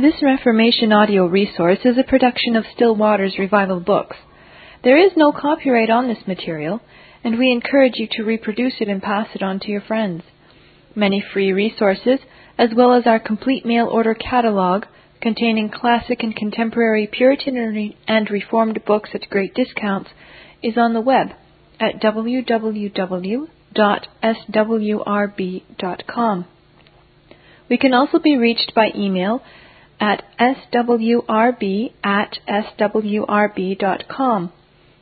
This Reformation audio resource is a production of Still Waters Revival Books. There is no copyright on this material, and we encourage you to reproduce it and pass it on to your friends. Many free resources, as well as our complete mail order catalog containing classic and contemporary Puritan and Reformed books at great discounts, is on the web at www.swrb.com. We can also be reached by email at swrb at swrb.com,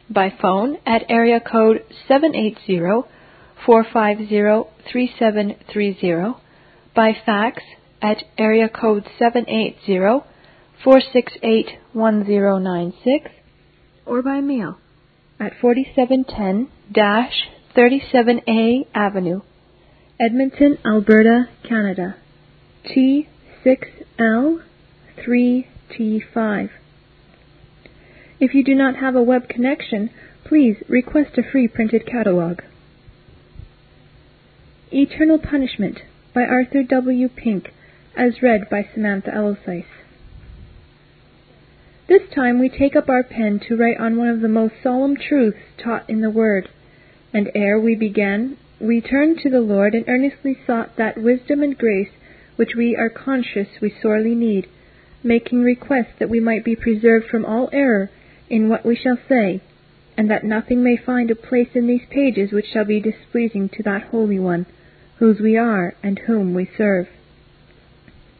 by phone at area code 780-450-3730, by fax at area code 780-468-1096, or by mail at 4710-37A Avenue, Edmonton, Alberta, Canada, T6L 3T5. If you do not have a web connection, please request a free printed catalog. Eternal Punishment by Arthur W. Pink, as read by Samantha Elosice. This time we take up our pen to write on one of the most solemn truths taught in the Word, and ere we began, we turned to the Lord and earnestly sought that wisdom and grace which we are conscious we sorely need making request that we might be preserved from all error in what we shall say, and that nothing may find a place in these pages which shall be displeasing to that Holy One, whose we are and whom we serve.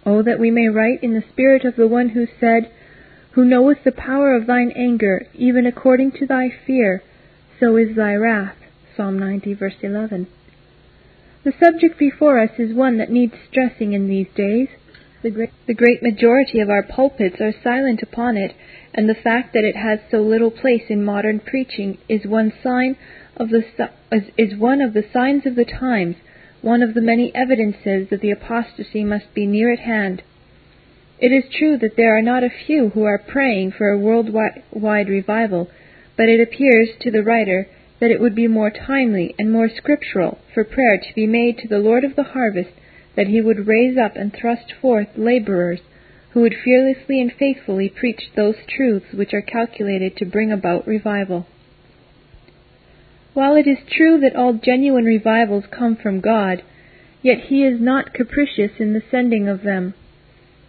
Oh, that we may write in the spirit of the one who said, Who knoweth the power of thine anger, even according to thy fear, so is thy wrath. Psalm 90, verse 11. The subject before us is one that needs stressing in these days. The great, the great majority of our pulpits are silent upon it, and the fact that it has so little place in modern preaching is one sign of the is one of the signs of the times, one of the many evidences that the apostasy must be near at hand. It is true that there are not a few who are praying for a worldwide revival, but it appears to the writer that it would be more timely and more scriptural for prayer to be made to the Lord of the harvest that he would raise up and thrust forth laborers who would fearlessly and faithfully preach those truths which are calculated to bring about revival. While it is true that all genuine revivals come from God, yet he is not capricious in the sending of them.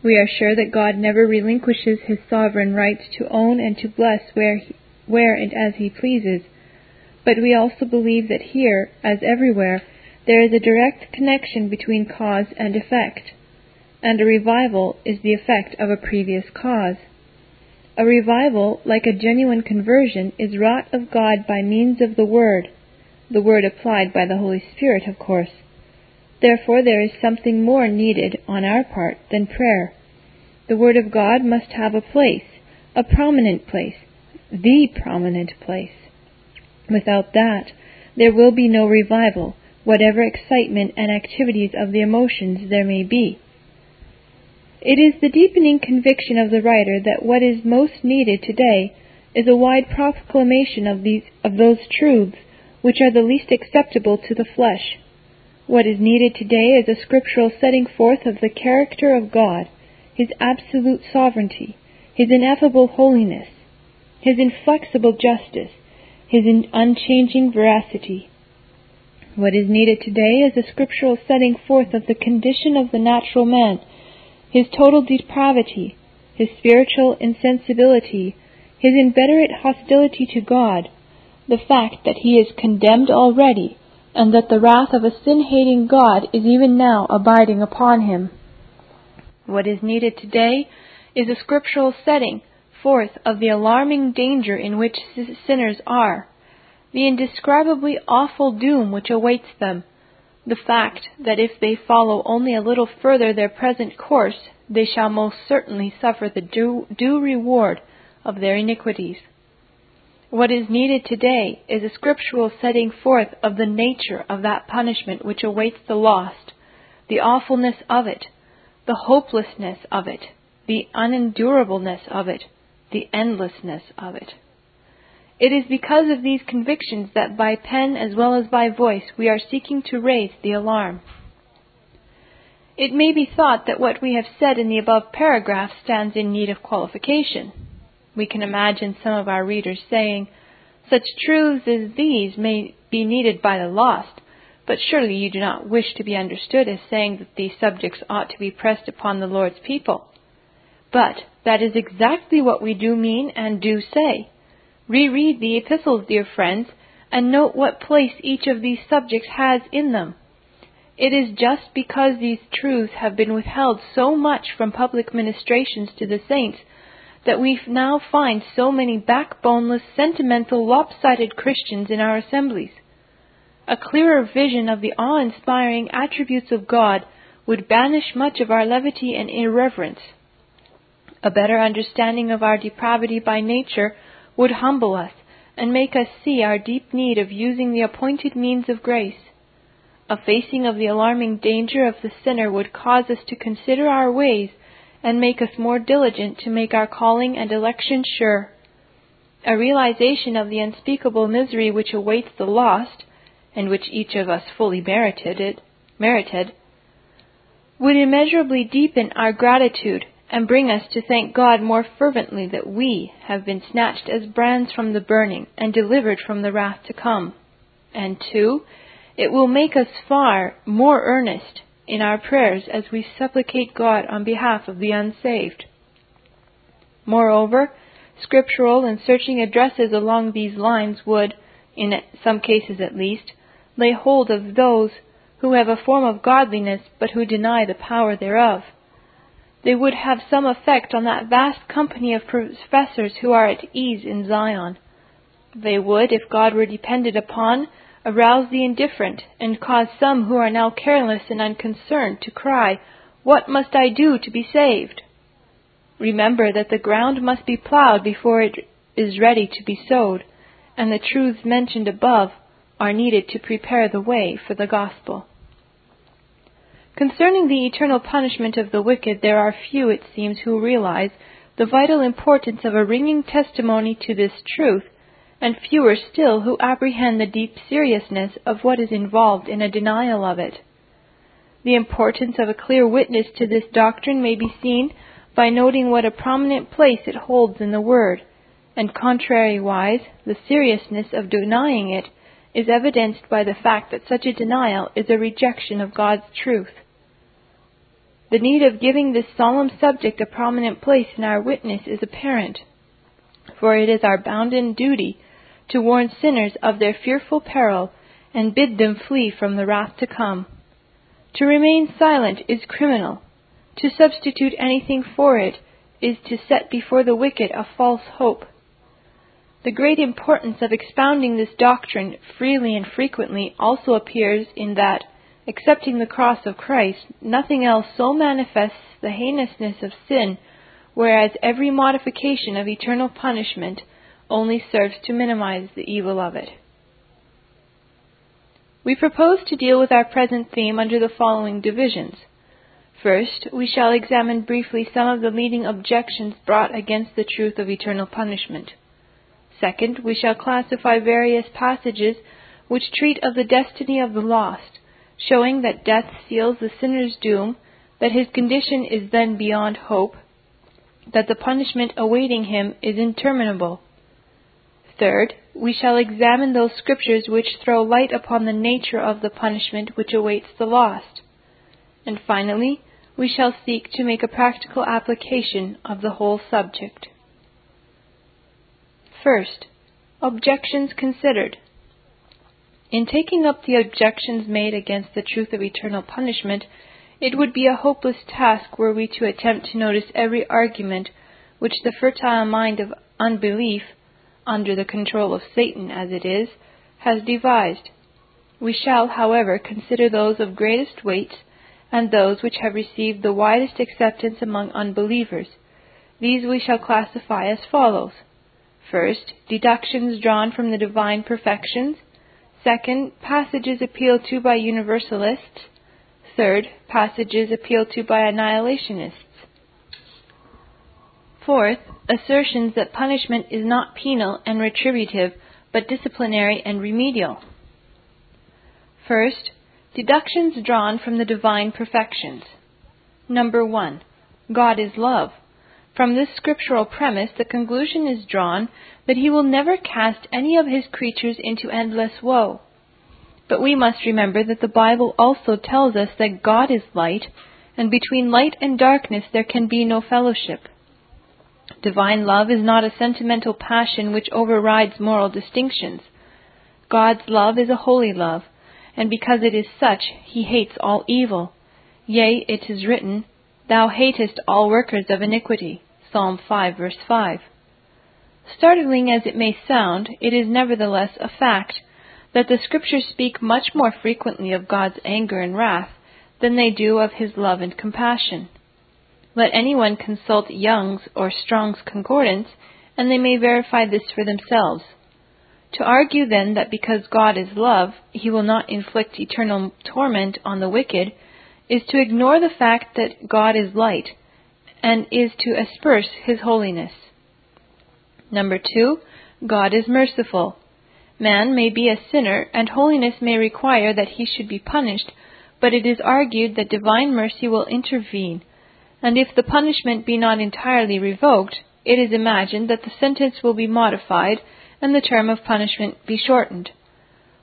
We are sure that God never relinquishes his sovereign right to own and to bless where, he, where and as he pleases, but we also believe that here, as everywhere, there is a direct connection between cause and effect, and a revival is the effect of a previous cause. A revival, like a genuine conversion, is wrought of God by means of the Word, the Word applied by the Holy Spirit, of course. Therefore, there is something more needed on our part than prayer. The Word of God must have a place, a prominent place, the prominent place. Without that, there will be no revival, whatever excitement and activities of the emotions there may be. It is the deepening conviction of the writer that what is most needed today is a wide proclamation of these of those truths which are the least acceptable to the flesh. What is needed today is a scriptural setting forth of the character of God, his absolute sovereignty, his ineffable holiness, his inflexible justice, his unchanging veracity, what is needed today is a scriptural setting forth of the condition of the natural man, his total depravity, his spiritual insensibility, his inveterate hostility to God, the fact that he is condemned already, and that the wrath of a sin hating God is even now abiding upon him. What is needed today is a scriptural setting forth of the alarming danger in which sinners are the indescribably awful doom which awaits them, the fact that if they follow only a little further their present course, they shall most certainly suffer the due, due reward of their iniquities. What is needed today is a scriptural setting forth of the nature of that punishment which awaits the lost, the awfulness of it, the hopelessness of it, the unendurableness of it, the endlessness of it. It is because of these convictions that by pen as well as by voice we are seeking to raise the alarm. It may be thought that what we have said in the above paragraph stands in need of qualification. We can imagine some of our readers saying, Such truths as these may be needed by the lost, but surely you do not wish to be understood as saying that these subjects ought to be pressed upon the Lord's people. But that is exactly what we do mean and do say. Reread the epistles, dear friends, and note what place each of these subjects has in them. It is just because these truths have been withheld so much from public ministrations to the saints that we now find so many backboneless, sentimental, lopsided Christians in our assemblies. A clearer vision of the awe inspiring attributes of God would banish much of our levity and irreverence. A better understanding of our depravity by nature would humble us and make us see our deep need of using the appointed means of grace. A facing of the alarming danger of the sinner would cause us to consider our ways and make us more diligent to make our calling and election sure. A realization of the unspeakable misery which awaits the lost, and which each of us fully merited, it, merited would immeasurably deepen our gratitude and bring us to thank God more fervently that we have been snatched as brands from the burning and delivered from the wrath to come. And two, it will make us far more earnest in our prayers as we supplicate God on behalf of the unsaved. Moreover, scriptural and searching addresses along these lines would, in some cases at least, lay hold of those who have a form of godliness but who deny the power thereof they would have some effect on that vast company of professors who are at ease in Zion. They would, if God were depended upon, arouse the indifferent, and cause some who are now careless and unconcerned to cry, What must I do to be saved? Remember that the ground must be plowed before it is ready to be sowed, and the truths mentioned above are needed to prepare the way for the gospel. Concerning the eternal punishment of the wicked, there are few, it seems, who realize the vital importance of a ringing testimony to this truth, and fewer still who apprehend the deep seriousness of what is involved in a denial of it. The importance of a clear witness to this doctrine may be seen by noting what a prominent place it holds in the Word, and contrariwise, the seriousness of denying it is evidenced by the fact that such a denial is a rejection of God's truth. The need of giving this solemn subject a prominent place in our witness is apparent, for it is our bounden duty to warn sinners of their fearful peril and bid them flee from the wrath to come. To remain silent is criminal. To substitute anything for it is to set before the wicked a false hope. The great importance of expounding this doctrine freely and frequently also appears in that Accepting the cross of Christ, nothing else so manifests the heinousness of sin, whereas every modification of eternal punishment only serves to minimize the evil of it. We propose to deal with our present theme under the following divisions. First, we shall examine briefly some of the leading objections brought against the truth of eternal punishment. Second, we shall classify various passages which treat of the destiny of the lost showing that death seals the sinner's doom, that his condition is then beyond hope, that the punishment awaiting him is interminable. Third, we shall examine those scriptures which throw light upon the nature of the punishment which awaits the lost. And finally, we shall seek to make a practical application of the whole subject. First, objections considered. In taking up the objections made against the truth of eternal punishment, it would be a hopeless task were we to attempt to notice every argument which the fertile mind of unbelief, under the control of Satan as it is, has devised. We shall, however, consider those of greatest weight and those which have received the widest acceptance among unbelievers. These we shall classify as follows. First, deductions drawn from the divine perfections. Second, passages appealed to by universalists. Third, passages appealed to by annihilationists. Fourth, assertions that punishment is not penal and retributive, but disciplinary and remedial. First, deductions drawn from the divine perfections. Number 1. God is love. From this scriptural premise, the conclusion is drawn that he will never cast any of his creatures into endless woe. But we must remember that the Bible also tells us that God is light, and between light and darkness there can be no fellowship. Divine love is not a sentimental passion which overrides moral distinctions. God's love is a holy love, and because it is such, he hates all evil. Yea, it is written, Thou hatest all workers of iniquity. Psalm 5, verse 5. Startling as it may sound, it is nevertheless a fact that the Scriptures speak much more frequently of God's anger and wrath than they do of his love and compassion. Let anyone consult Young's or Strong's Concordance, and they may verify this for themselves. To argue then that because God is love, he will not inflict eternal torment on the wicked is to ignore the fact that God is light and is to asperse his holiness. Number two, God is merciful. Man may be a sinner and holiness may require that he should be punished, but it is argued that divine mercy will intervene, and if the punishment be not entirely revoked, it is imagined that the sentence will be modified and the term of punishment be shortened.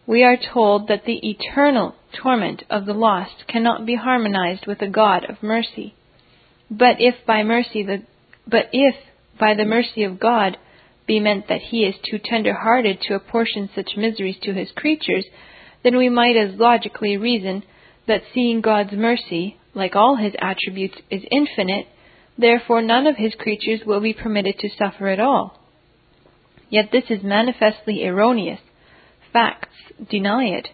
We are told that the eternal torment of the lost cannot be harmonized with a God of mercy. But if by mercy the but if by the mercy of God be meant that he is too tender hearted to apportion such miseries to his creatures, then we might as logically reason that seeing God's mercy, like all his attributes, is infinite, therefore none of his creatures will be permitted to suffer at all. Yet this is manifestly erroneous. Facts deny it.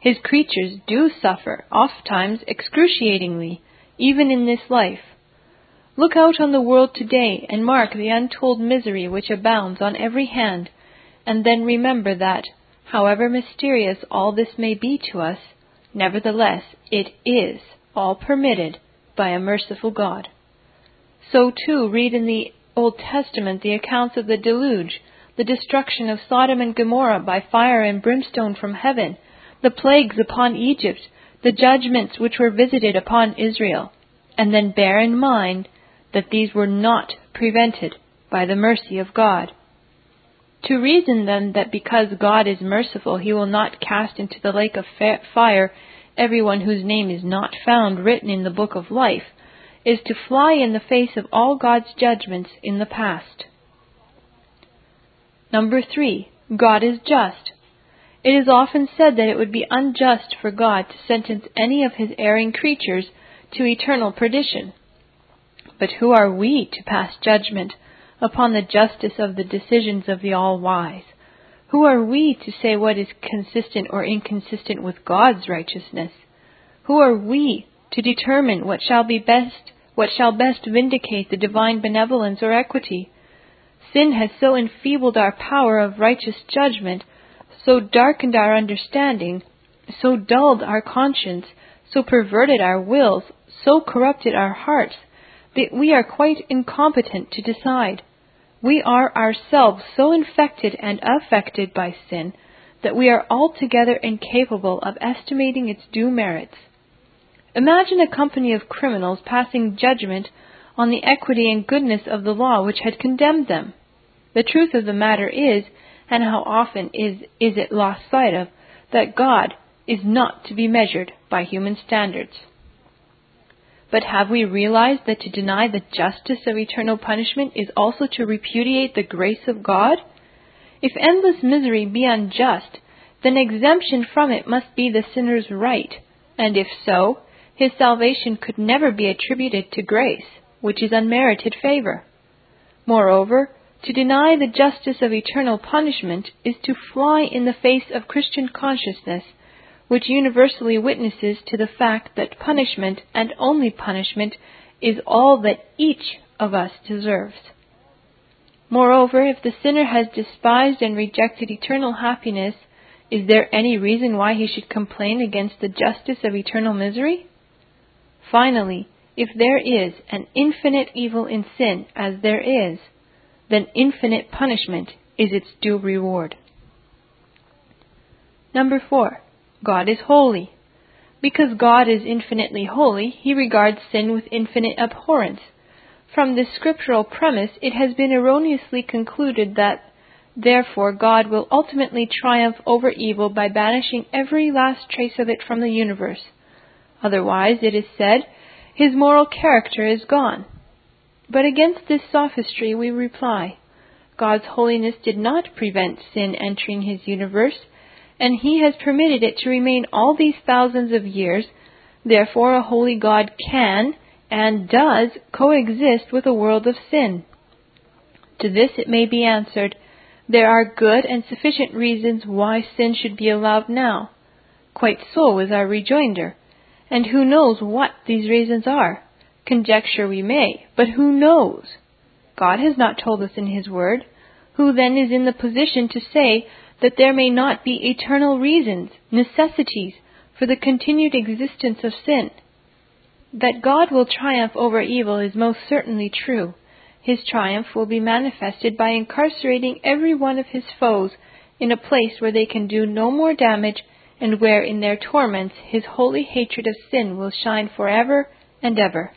His creatures do suffer, ofttimes excruciatingly, even in this life. Look out on the world today and mark the untold misery which abounds on every hand, and then remember that, however mysterious all this may be to us, nevertheless it is all permitted by a merciful God. So too read in the Old Testament the accounts of the deluge, the destruction of Sodom and Gomorrah by fire and brimstone from heaven, the plagues upon Egypt, the judgments which were visited upon Israel, and then bear in mind that these were not prevented by the mercy of God. To reason then that because God is merciful he will not cast into the lake of fire everyone whose name is not found written in the book of life is to fly in the face of all God's judgments in the past. Number three, God is just. It is often said that it would be unjust for God to sentence any of his erring creatures to eternal perdition. But who are we to pass judgment upon the justice of the decisions of the All Wise? Who are we to say what is consistent or inconsistent with God's righteousness? Who are we to determine what shall be best, what shall best vindicate the divine benevolence or equity? Sin has so enfeebled our power of righteous judgment so darkened our understanding, so dulled our conscience, so perverted our wills, so corrupted our hearts, that we are quite incompetent to decide. We are ourselves so infected and affected by sin that we are altogether incapable of estimating its due merits. Imagine a company of criminals passing judgment on the equity and goodness of the law which had condemned them. The truth of the matter is and how often is, is it lost sight of, that God is not to be measured by human standards. But have we realized that to deny the justice of eternal punishment is also to repudiate the grace of God? If endless misery be unjust, then exemption from it must be the sinner's right, and if so, his salvation could never be attributed to grace, which is unmerited favor. Moreover, to deny the justice of eternal punishment is to fly in the face of Christian consciousness, which universally witnesses to the fact that punishment, and only punishment, is all that each of us deserves. Moreover, if the sinner has despised and rejected eternal happiness, is there any reason why he should complain against the justice of eternal misery? Finally, if there is an infinite evil in sin, as there is, then infinite punishment is its due reward. Number four, God is holy. Because God is infinitely holy, he regards sin with infinite abhorrence. From this scriptural premise, it has been erroneously concluded that Therefore, God will ultimately triumph over evil by banishing every last trace of it from the universe. Otherwise, it is said, his moral character is gone. But against this sophistry we reply, God's holiness did not prevent sin entering his universe, and he has permitted it to remain all these thousands of years. Therefore, a holy God can and does coexist with a world of sin. To this it may be answered, there are good and sufficient reasons why sin should be allowed now. Quite so is our rejoinder. And who knows what these reasons are? Conjecture we may, but who knows? God has not told us in His Word. Who then is in the position to say that there may not be eternal reasons, necessities, for the continued existence of sin? That God will triumph over evil is most certainly true. His triumph will be manifested by incarcerating every one of his foes in a place where they can do no more damage and where in their torments his holy hatred of sin will shine forever and ever.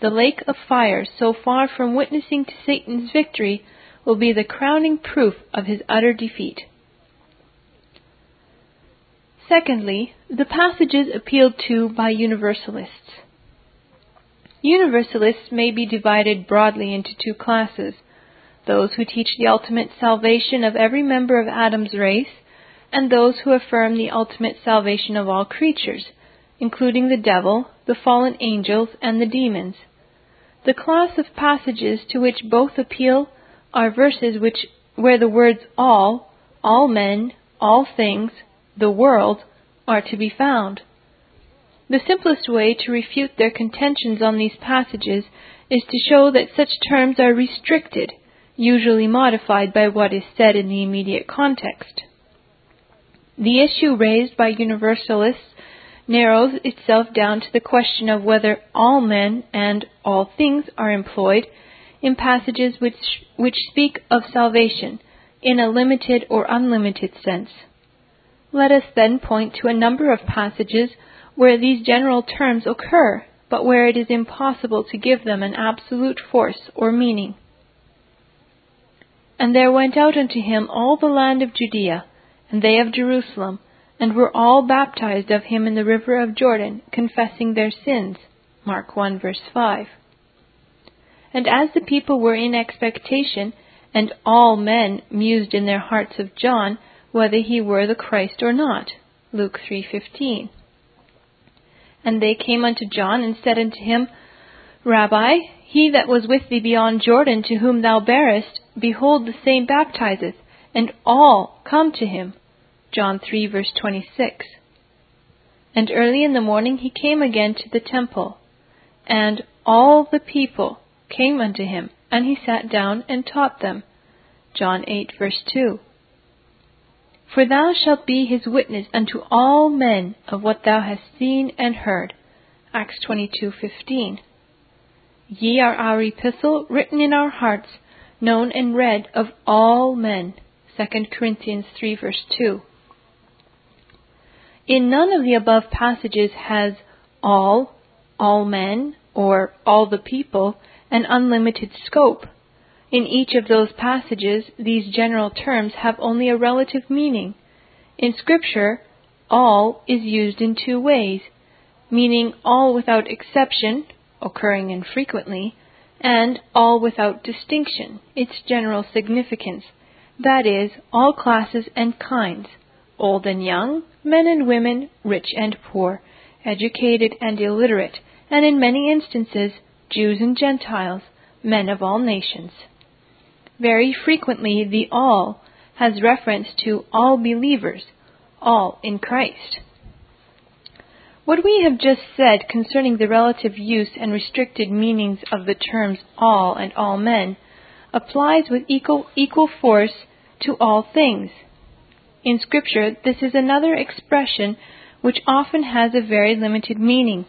The lake of fire, so far from witnessing to Satan's victory, will be the crowning proof of his utter defeat. Secondly, the passages appealed to by universalists. Universalists may be divided broadly into two classes those who teach the ultimate salvation of every member of Adam's race, and those who affirm the ultimate salvation of all creatures, including the devil, the fallen angels, and the demons. The class of passages to which both appeal are verses which, where the words all, all men, all things, the world, are to be found. The simplest way to refute their contentions on these passages is to show that such terms are restricted, usually modified by what is said in the immediate context. The issue raised by Universalists narrows itself down to the question of whether all men and all things are employed in passages which, which speak of salvation in a limited or unlimited sense. Let us then point to a number of passages where these general terms occur, but where it is impossible to give them an absolute force or meaning. And there went out unto him all the land of Judea, and they of Jerusalem, and were all baptized of him in the river of Jordan, confessing their sins. Mark 1 verse 5. And as the people were in expectation, and all men mused in their hearts of John, whether he were the Christ or not. Luke 3:15. And they came unto John and said unto him, Rabbi, he that was with thee beyond Jordan, to whom thou bearest, behold, the same baptizeth, and all come to him. John 3 verse 26. And early in the morning he came again to the temple, and all the people came unto him, and he sat down and taught them. John 8 verse 2. For thou shalt be his witness unto all men of what thou hast seen and heard. Acts 22:15. Ye are our epistle written in our hearts, known and read of all men. 2 Corinthians 3 verse 2. In none of the above passages has all, all men, or all the people an unlimited scope. In each of those passages, these general terms have only a relative meaning. In Scripture, all is used in two ways, meaning all without exception, occurring infrequently, and all without distinction, its general significance, that is, all classes and kinds, old and young, men and women, rich and poor, educated and illiterate, and in many instances, Jews and Gentiles, men of all nations. Very frequently, the all has reference to all believers, all in Christ. What we have just said concerning the relative use and restricted meanings of the terms all and all men applies with equal, equal force to all things. In Scripture, this is another expression which often has a very limited meaning.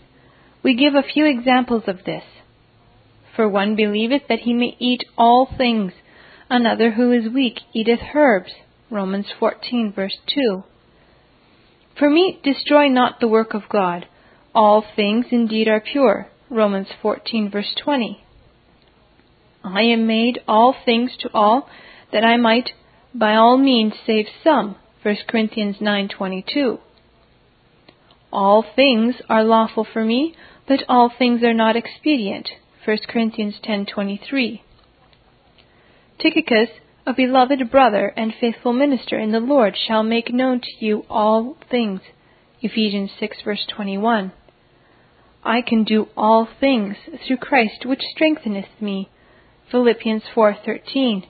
We give a few examples of this. For one believeth that he may eat all things, Another who is weak eateth herbs. Romans 14 verse 2. For me, destroy not the work of God. All things indeed are pure. Romans 14 verse 20. I am made all things to all, that I might by all means save some. 1 Corinthians 9:22. All things are lawful for me, but all things are not expedient. 1 Corinthians 10:23. Tychicus, a beloved brother and faithful minister in the Lord, shall make known to you all things. Ephesians 6 verse 21. I can do all things through Christ which strengtheneth me. Philippians 4:13.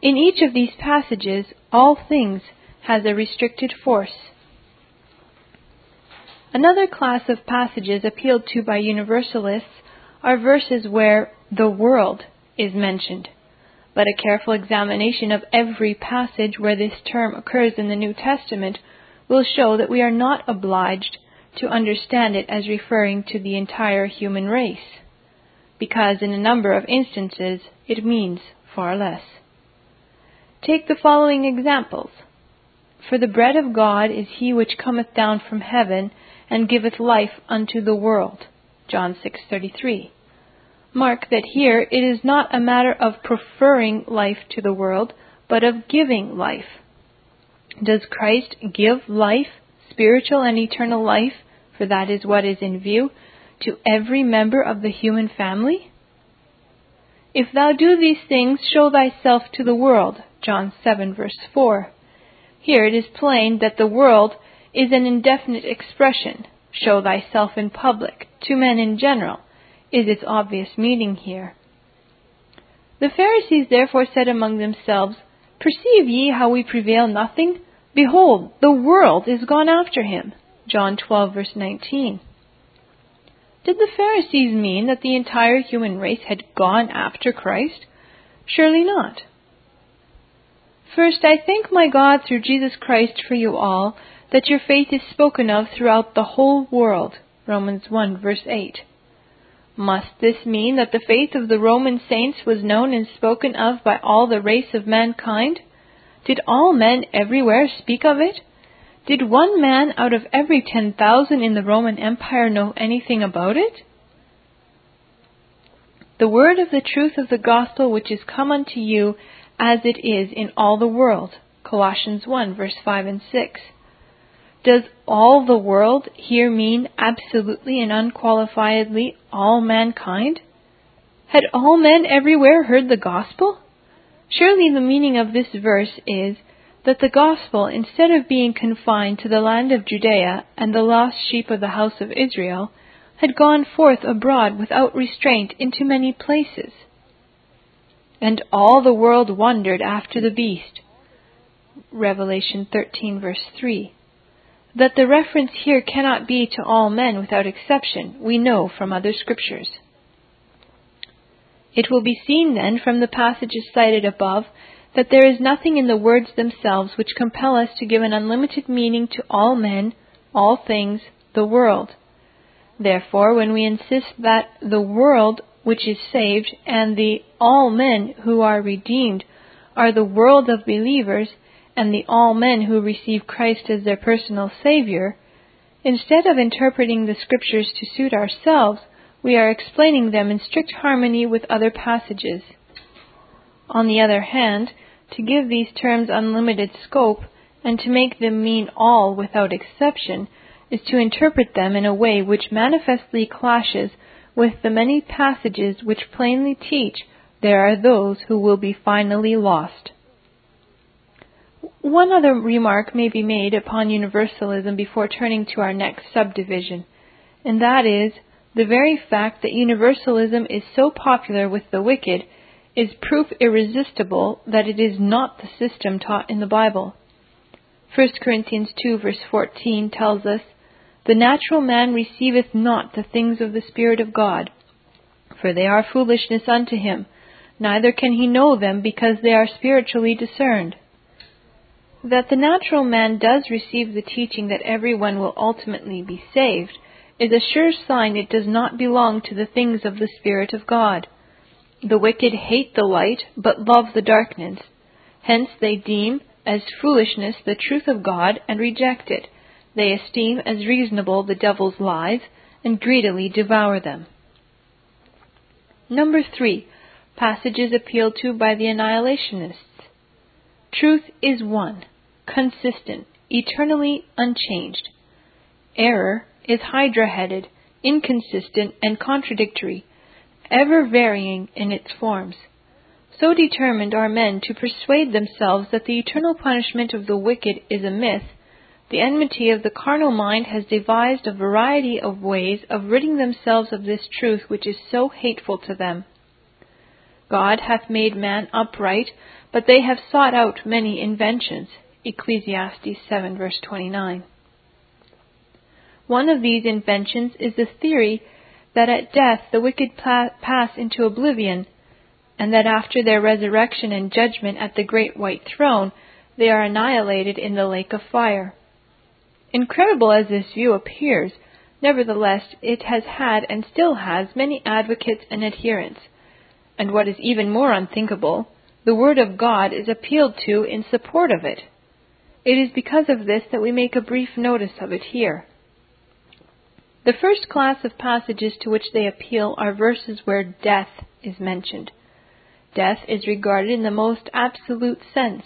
In each of these passages, all things has a restricted force. Another class of passages appealed to by Universalists are verses where the world is mentioned. But a careful examination of every passage where this term occurs in the New Testament will show that we are not obliged to understand it as referring to the entire human race, because in a number of instances it means far less. Take the following examples. For the bread of God is he which cometh down from heaven and giveth life unto the world. John 6:33. Mark that here it is not a matter of preferring life to the world, but of giving life. Does Christ give life, spiritual and eternal life, for that is what is in view, to every member of the human family? If thou do these things, show thyself to the world. John 7 verse 4. Here it is plain that the world is an indefinite expression. Show thyself in public, to men in general, is its obvious meaning here. The Pharisees therefore said among themselves, Perceive ye how we prevail nothing? Behold, the world is gone after him. John 12 verse 19. Did the Pharisees mean that the entire human race had gone after Christ? Surely not. First, I thank my God through Jesus Christ for you all, that your faith is spoken of throughout the whole world. Romans 1 verse 8. Must this mean that the faith of the Roman saints was known and spoken of by all the race of mankind? Did all men everywhere speak of it? Did one man out of every ten thousand in the Roman Empire know anything about it? The word of the truth of the gospel which is come unto you as it is in all the world. Colossians 1 verse 5 and 6. Does all the world here mean absolutely and unqualifiedly all mankind? Had all men everywhere heard the gospel? Surely the meaning of this verse is that the gospel, instead of being confined to the land of Judea and the lost sheep of the house of Israel, had gone forth abroad without restraint into many places. And all the world wondered after the beast. Revelation 13 verse 3. That the reference here cannot be to all men without exception, we know from other scriptures. It will be seen then from the passages cited above that there is nothing in the words themselves which compel us to give an unlimited meaning to all men, all things, the world. Therefore, when we insist that the world which is saved and the all men who are redeemed are the world of believers, and the all men who receive Christ as their personal Savior, instead of interpreting the Scriptures to suit ourselves, we are explaining them in strict harmony with other passages. On the other hand, to give these terms unlimited scope and to make them mean all without exception is to interpret them in a way which manifestly clashes with the many passages which plainly teach there are those who will be finally lost. One other remark may be made upon universalism before turning to our next subdivision, and that is the very fact that universalism is so popular with the wicked is proof irresistible that it is not the system taught in the Bible. 1 Corinthians 2 verse 14 tells us, The natural man receiveth not the things of the Spirit of God, for they are foolishness unto him, neither can he know them because they are spiritually discerned that the natural man does receive the teaching that everyone will ultimately be saved is a sure sign it does not belong to the things of the Spirit of God. The wicked hate the light, but love the darkness. Hence they deem as foolishness the truth of God and reject it, They esteem as reasonable the devil's lies and greedily devour them. Number three, passages appealed to by the annihilationists. Truth is one, consistent, eternally unchanged. Error is hydra headed, inconsistent, and contradictory, ever varying in its forms. So determined are men to persuade themselves that the eternal punishment of the wicked is a myth, the enmity of the carnal mind has devised a variety of ways of ridding themselves of this truth which is so hateful to them. God hath made man upright, but they have sought out many inventions. Ecclesiastes 7 verse 29. One of these inventions is the theory that at death the wicked pass into oblivion, and that after their resurrection and judgment at the great white throne, they are annihilated in the lake of fire. Incredible as this view appears, nevertheless it has had and still has many advocates and adherents. And what is even more unthinkable, the Word of God is appealed to in support of it. It is because of this that we make a brief notice of it here. The first class of passages to which they appeal are verses where death is mentioned. Death is regarded in the most absolute sense.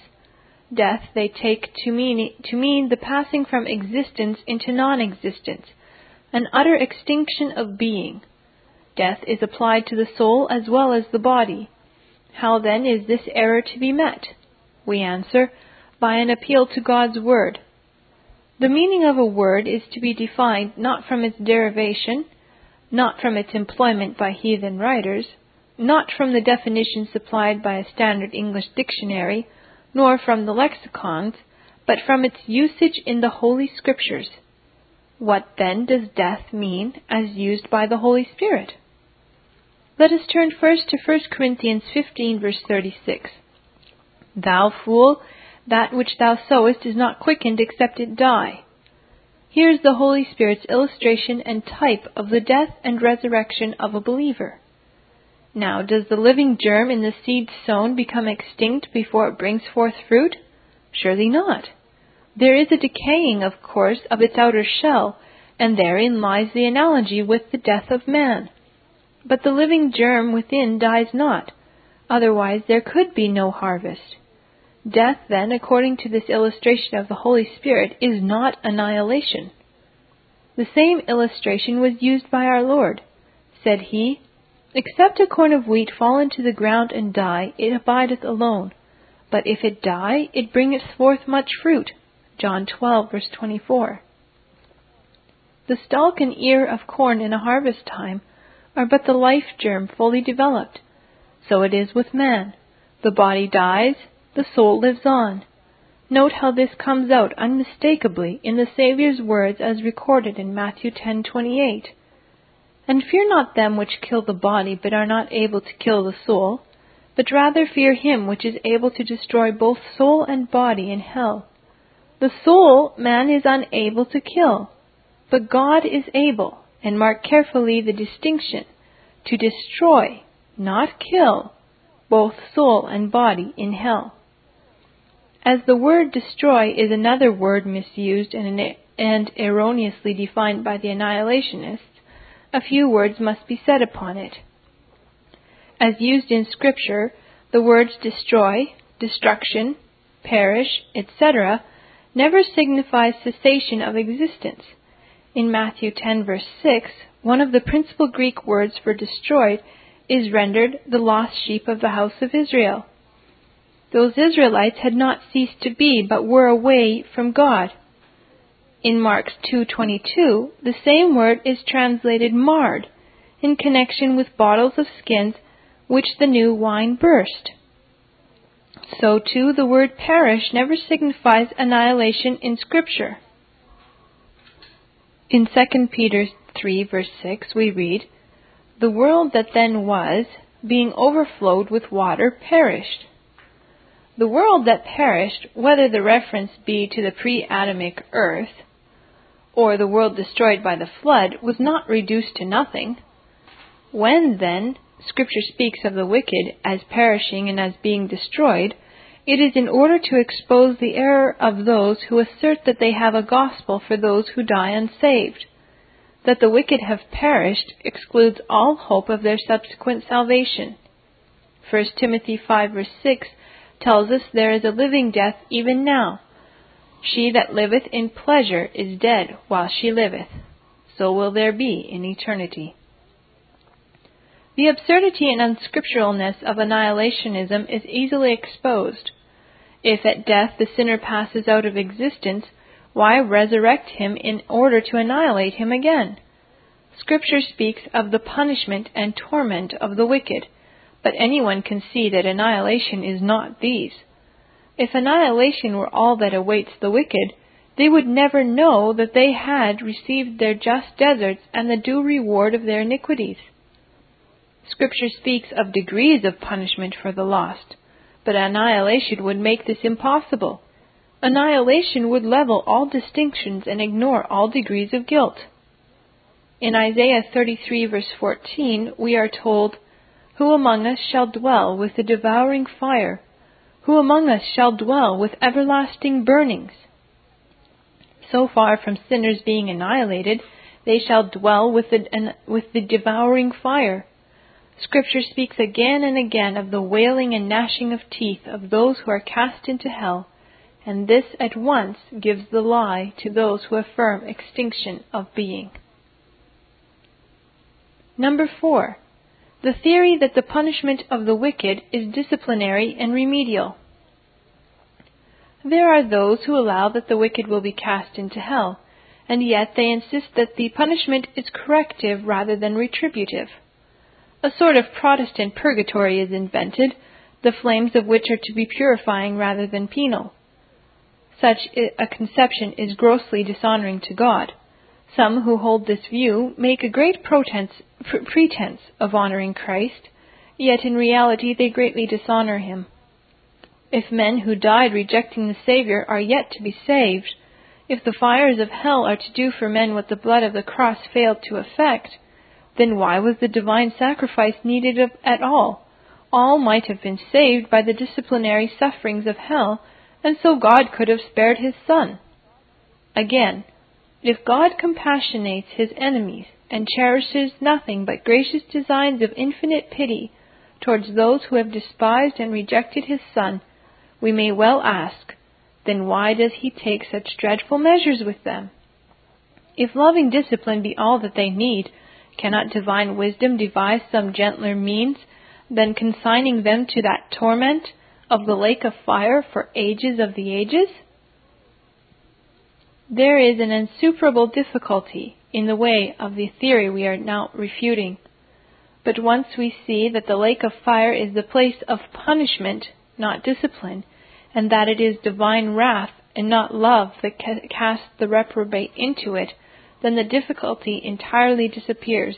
Death they take to mean, to mean the passing from existence into non existence, an utter extinction of being. Death is applied to the soul as well as the body. How then is this error to be met? We answer, by an appeal to God's Word, the meaning of a word is to be defined not from its derivation, not from its employment by heathen writers, not from the definition supplied by a standard English dictionary, nor from the lexicons, but from its usage in the Holy Scriptures. What then does death mean as used by the Holy Spirit? Let us turn first to 1 Corinthians 15, verse 36. Thou fool, that which thou sowest is not quickened except it die. Here is the Holy Spirit's illustration and type of the death and resurrection of a believer. Now, does the living germ in the seed sown become extinct before it brings forth fruit? Surely not. There is a decaying, of course, of its outer shell, and therein lies the analogy with the death of man. But the living germ within dies not, otherwise there could be no harvest. Death, then, according to this illustration of the Holy Spirit, is not annihilation. The same illustration was used by our Lord. Said he, Except a corn of wheat fall into the ground and die, it abideth alone. But if it die, it bringeth forth much fruit. John 12, verse 24. The stalk and ear of corn in a harvest time are but the life germ fully developed. So it is with man. The body dies, the soul lives on. Note how this comes out unmistakably in the Saviour's words as recorded in Matthew 10:28. And fear not them which kill the body, but are not able to kill the soul, but rather fear him which is able to destroy both soul and body in hell. The soul man is unable to kill, but God is able, and mark carefully the distinction, to destroy, not kill, both soul and body in hell. As the word destroy is another word misused and, and erroneously defined by the annihilationists, a few words must be said upon it. As used in Scripture, the words destroy, destruction, perish, etc., never signify cessation of existence. In Matthew 10, verse 6, one of the principal Greek words for destroyed is rendered the lost sheep of the house of Israel. Those Israelites had not ceased to be, but were away from God. In Mark 2:22, the same word is translated marred in connection with bottles of skins which the new wine burst. So too the word perish never signifies annihilation in scripture. In 2 Peter 3 verse 6 we read, The world that then was, being overflowed with water, perished the world that perished, whether the reference be to the pre Adamic earth, or the world destroyed by the flood, was not reduced to nothing. When, then, Scripture speaks of the wicked as perishing and as being destroyed, It is in order to expose the error of those who assert that they have a gospel for those who die unsaved. That the wicked have perished excludes all hope of their subsequent salvation. 1 Timothy 5 verse 6 tells us there is a living death even now. She that liveth in pleasure is dead while she liveth. So will there be in eternity. The absurdity and unscripturalness of annihilationism is easily exposed. If at death the sinner passes out of existence, why resurrect him in order to annihilate him again? Scripture speaks of the punishment and torment of the wicked, but anyone can see that annihilation is not these. If annihilation were all that awaits the wicked, they would never know that they had received their just deserts and the due reward of their iniquities. Scripture speaks of degrees of punishment for the lost, but annihilation would make this impossible. Annihilation would level all distinctions and ignore all degrees of guilt. In Isaiah 33 verse 14, we are told, Who among us shall dwell with the devouring fire? Who among us shall dwell with everlasting burnings? So far from sinners being annihilated, they shall dwell with the, with the devouring fire. Scripture speaks again and again of the wailing and gnashing of teeth of those who are cast into hell, and this at once gives the lie to those who affirm extinction of being. Number four, the theory that the punishment of the wicked is disciplinary and remedial. There are those who allow that the wicked will be cast into hell, and yet they insist that the punishment is corrective rather than retributive a sort of Protestant purgatory is invented, the flames of which are to be purifying rather than penal. Such a conception is grossly dishonoring to God. Some who hold this view make a great pretense, pretense of honoring Christ, yet in reality they greatly dishonor him. If men who died rejecting the Savior are yet to be saved, if the fires of hell are to do for men what the blood of the cross failed to effect, then why was the divine sacrifice needed at all? All might have been saved by the disciplinary sufferings of hell, and so God could have spared his Son. Again, if God compassionates his enemies and cherishes nothing but gracious designs of infinite pity towards those who have despised and rejected his Son, we may well ask, then why does he take such dreadful measures with them? If loving discipline be all that they need, Cannot divine wisdom devise some gentler means than consigning them to that torment of the lake of fire for ages of the ages? There is an insuperable difficulty in the way of the theory we are now refuting. But once we see that the lake of fire is the place of punishment, not discipline, and that it is divine wrath and not love that casts the reprobate into it, then the difficulty entirely disappears.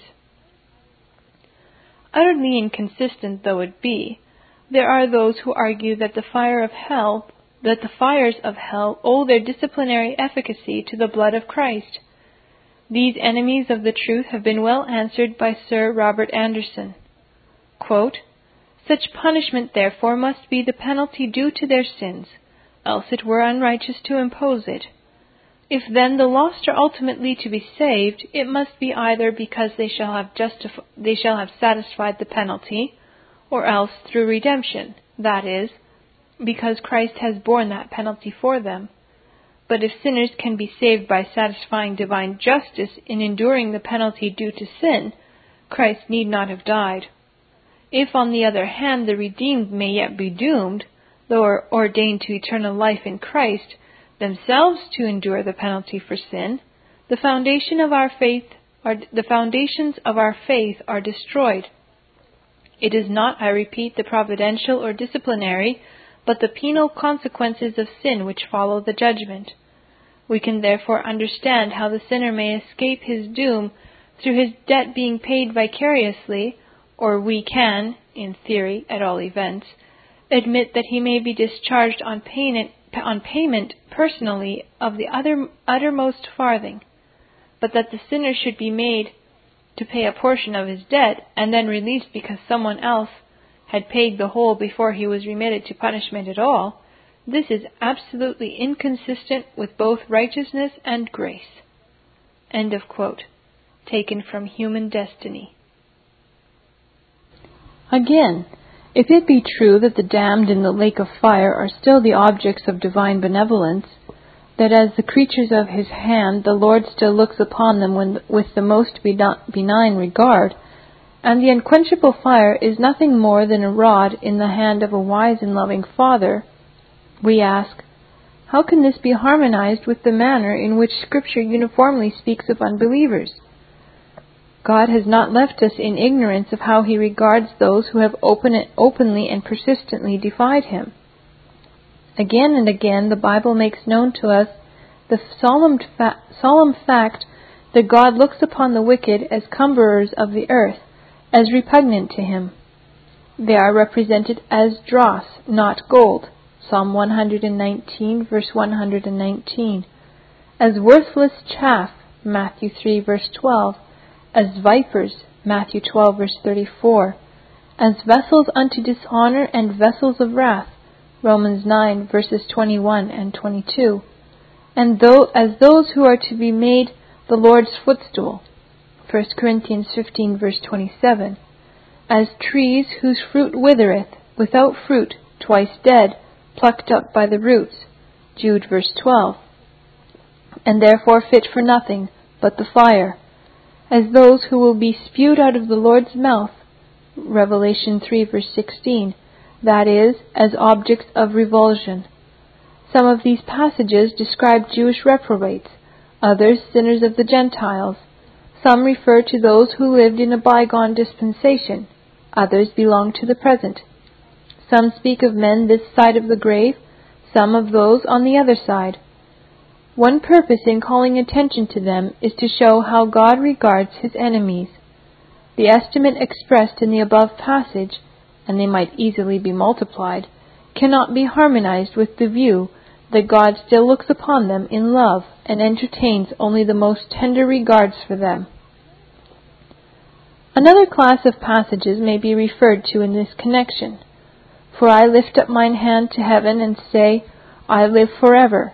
Utterly inconsistent though it be, there are those who argue that the fire of hell, that the fires of hell owe their disciplinary efficacy to the blood of Christ. These enemies of the truth have been well answered by Sir Robert Anderson. Quote, Such punishment therefore must be the penalty due to their sins, else it were unrighteous to impose it. If then the lost are ultimately to be saved, it must be either because they shall have justif- they shall have satisfied the penalty, or else through redemption, that is, because Christ has borne that penalty for them. But if sinners can be saved by satisfying divine justice in enduring the penalty due to sin, Christ need not have died. If, on the other hand, the redeemed may yet be doomed, though ordained to eternal life in Christ, themselves to endure the penalty for sin, the foundation of our faith are, the foundations of our faith are destroyed. It is not, I repeat, the providential or disciplinary, but the penal consequences of sin which follow the judgment. We can therefore understand how the sinner may escape his doom through his debt being paid vicariously, or we can, in theory at all events, admit that he may be discharged on payment, on payment personally of the other, uttermost farthing, but that the sinner should be made to pay a portion of his debt and then released because someone else had paid the whole before he was remitted to punishment at all, this is absolutely inconsistent with both righteousness and grace. End of quote. Taken from Human Destiny. Again, if it be true that the damned in the lake of fire are still the objects of divine benevolence, that as the creatures of his hand the Lord still looks upon them when, with the most benign regard, and the unquenchable fire is nothing more than a rod in the hand of a wise and loving Father, we ask, how can this be harmonized with the manner in which Scripture uniformly speaks of unbelievers? God has not left us in ignorance of how He regards those who have open, openly and persistently defied Him. Again and again, the Bible makes known to us the solemn, fa- solemn fact that God looks upon the wicked as cumberers of the earth, as repugnant to Him. They are represented as dross, not gold. Psalm 119, verse 119. As worthless chaff, Matthew 3, verse 12. As vipers, Matthew 12, verse 34. As vessels unto dishonor and vessels of wrath, Romans 9 verses 21 and 22, and though, as those who are to be made the Lord's footstool, 1 Corinthians 15 verse 27, as trees whose fruit withereth, without fruit, twice dead, plucked up by the roots, Jude verse 12, and therefore fit for nothing but the fire, as those who will be spewed out of the Lord's mouth, Revelation 3 verse 16, that is, as objects of revulsion. Some of these passages describe Jewish reprobates, others sinners of the Gentiles. Some refer to those who lived in a bygone dispensation, others belong to the present. Some speak of men this side of the grave, some of those on the other side. One purpose in calling attention to them is to show how God regards his enemies. The estimate expressed in the above passage and they might easily be multiplied, cannot be harmonized with the view that God still looks upon them in love and entertains only the most tender regards for them. Another class of passages may be referred to in this connection. For I lift up mine hand to heaven and say, I live forever.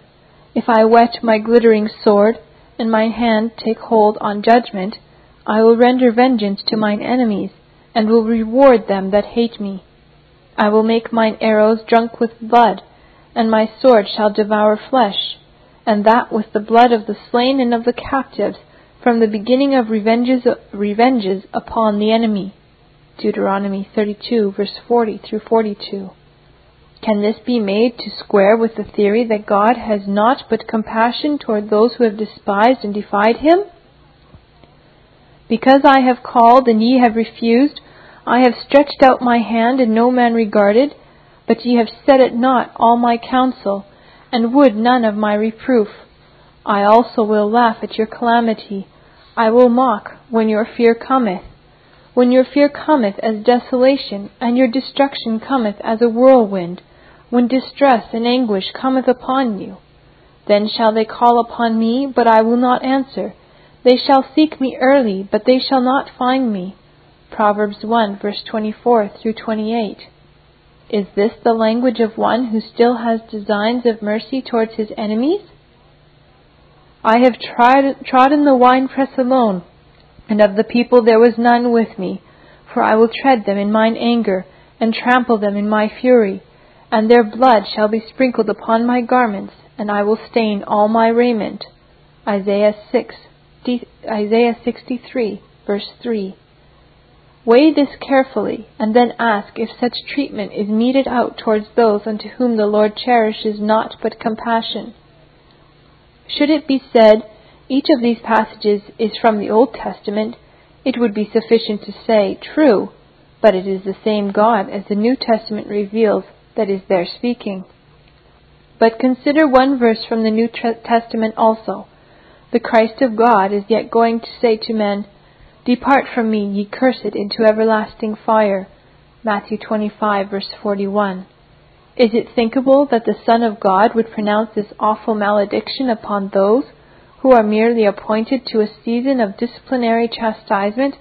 If I whet my glittering sword, and mine hand take hold on judgment, I will render vengeance to mine enemies, and will reward them that hate me. I will make mine arrows drunk with blood, and my sword shall devour flesh, and that with the blood of the slain and of the captives, from the beginning of revenges, revenges upon the enemy. Deuteronomy 32, verse 40 through 42. Can this be made to square with the theory that God has not but compassion toward those who have despised and defied him? Because I have called and ye have refused, I have stretched out my hand and no man regarded, but ye have set at naught all my counsel, and would none of my reproof. I also will laugh at your calamity. I will mock when your fear cometh. When your fear cometh as desolation, and your destruction cometh as a whirlwind, when distress and anguish cometh upon you. Then shall they call upon me, but I will not answer. They shall seek me early, but they shall not find me. Proverbs 1 verse 24 through 28. Is this the language of one who still has designs of mercy towards his enemies? I have tried, trodden the winepress alone, and of the people there was none with me, for I will tread them in mine anger, and trample them in my fury, and their blood shall be sprinkled upon my garments, and I will stain all my raiment. Isaiah 6 Isaiah 63, verse 3. Weigh this carefully, and then ask if such treatment is meted out towards those unto whom the Lord cherishes naught but compassion. Should it be said, each of these passages is from the Old Testament, it would be sufficient to say, True, but it is the same God as the New Testament reveals that is there speaking. But consider one verse from the New Testament also the Christ of God is yet going to say to men, Depart from me, ye cursed, into everlasting fire. Matthew 25, verse 41. Is it thinkable that the Son of God would pronounce this awful malediction upon those who are merely appointed to a season of disciplinary chastisement,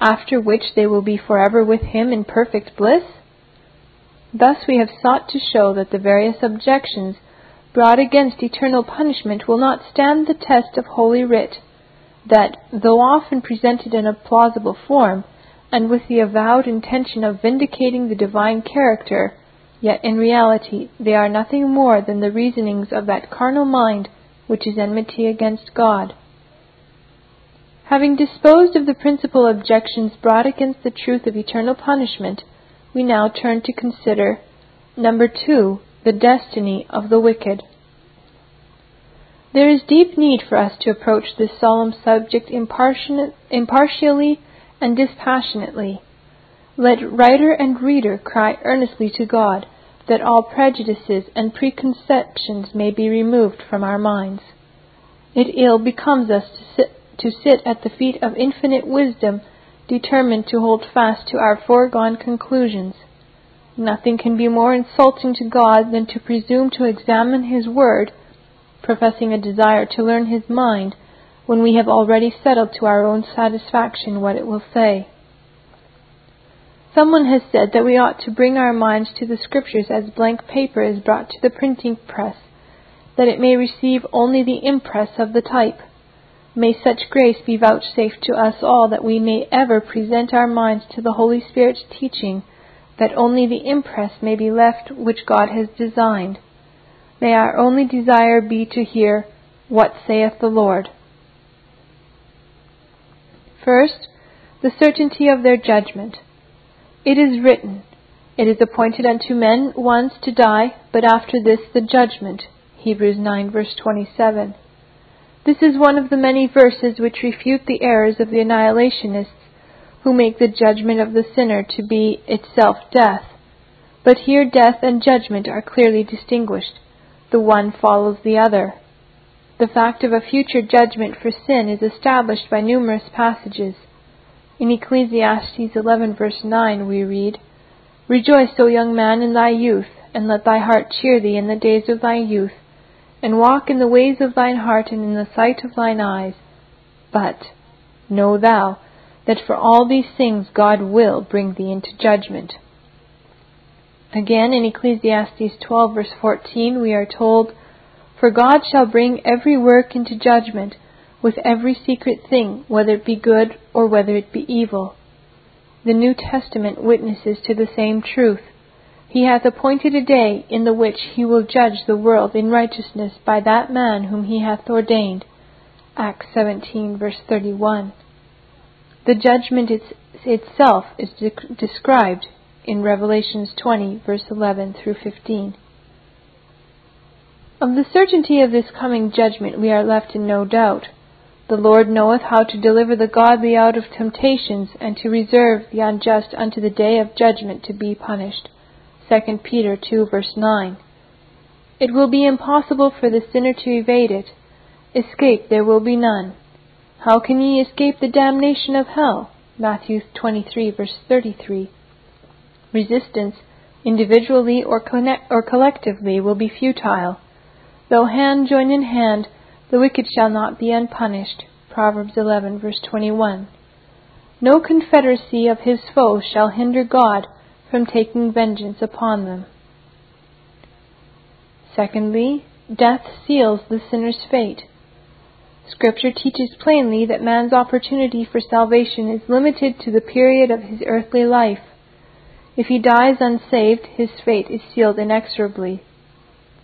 after which they will be forever with Him in perfect bliss? Thus we have sought to show that the various objections brought against eternal punishment will not stand the test of Holy Writ, that, though often presented in a plausible form, and with the avowed intention of vindicating the divine character, yet in reality they are nothing more than the reasonings of that carnal mind which is enmity against God. Having disposed of the principal objections brought against the truth of eternal punishment, we now turn to consider number two, the destiny of the wicked. There is deep need for us to approach this solemn subject impartially and dispassionately. Let writer and reader cry earnestly to God that all prejudices and preconceptions may be removed from our minds. It ill becomes us to sit, to sit at the feet of infinite wisdom, determined to hold fast to our foregone conclusions. Nothing can be more insulting to God than to presume to examine His Word, professing a desire to learn His mind, when we have already settled to our own satisfaction what it will say. Someone has said that we ought to bring our minds to the Scriptures as blank paper is brought to the printing press, that it may receive only the impress of the type. May such grace be vouchsafed to us all that we may ever present our minds to the Holy Spirit's teaching that only the impress may be left which God has designed. May our only desire be to hear, What saith the Lord? First, the certainty of their judgment. It is written, It is appointed unto men once to die, but after this the judgment. Hebrews 9 verse 27. This is one of the many verses which refute the errors of the annihilationists who make the judgment of the sinner to be itself death. But here death and judgment are clearly distinguished. The one follows the other. The fact of a future judgment for sin is established by numerous passages. In Ecclesiastes 11 verse 9 we read, Rejoice, O young man, in thy youth, and let thy heart cheer thee in the days of thy youth, and walk in the ways of thine heart and in the sight of thine eyes. But know thou that for all these things God will bring thee into judgment. Again, in Ecclesiastes 12, verse 14, we are told, For God shall bring every work into judgment, with every secret thing, whether it be good or whether it be evil. The New Testament witnesses to the same truth. He hath appointed a day in the which he will judge the world in righteousness by that man whom he hath ordained. Acts 17, verse 31. The judgment itself is de- described in Revelations 20, verse 11 through 15. Of the certainty of this coming judgment we are left in no doubt. The Lord knoweth how to deliver the godly out of temptations, and to reserve the unjust unto the day of judgment to be punished. 2 Peter 2, verse 9. It will be impossible for the sinner to evade it. Escape there will be none. How can ye escape the damnation of hell? Matthew 23, verse 33. Resistance, individually or, connect, or collectively, will be futile. Though hand join in hand, the wicked shall not be unpunished. Proverbs 11, verse 21. No confederacy of his foes shall hinder God from taking vengeance upon them. Secondly, death seals the sinner's fate. Scripture teaches plainly that man's opportunity for salvation is limited to the period of his earthly life. If he dies unsaved, his fate is sealed inexorably.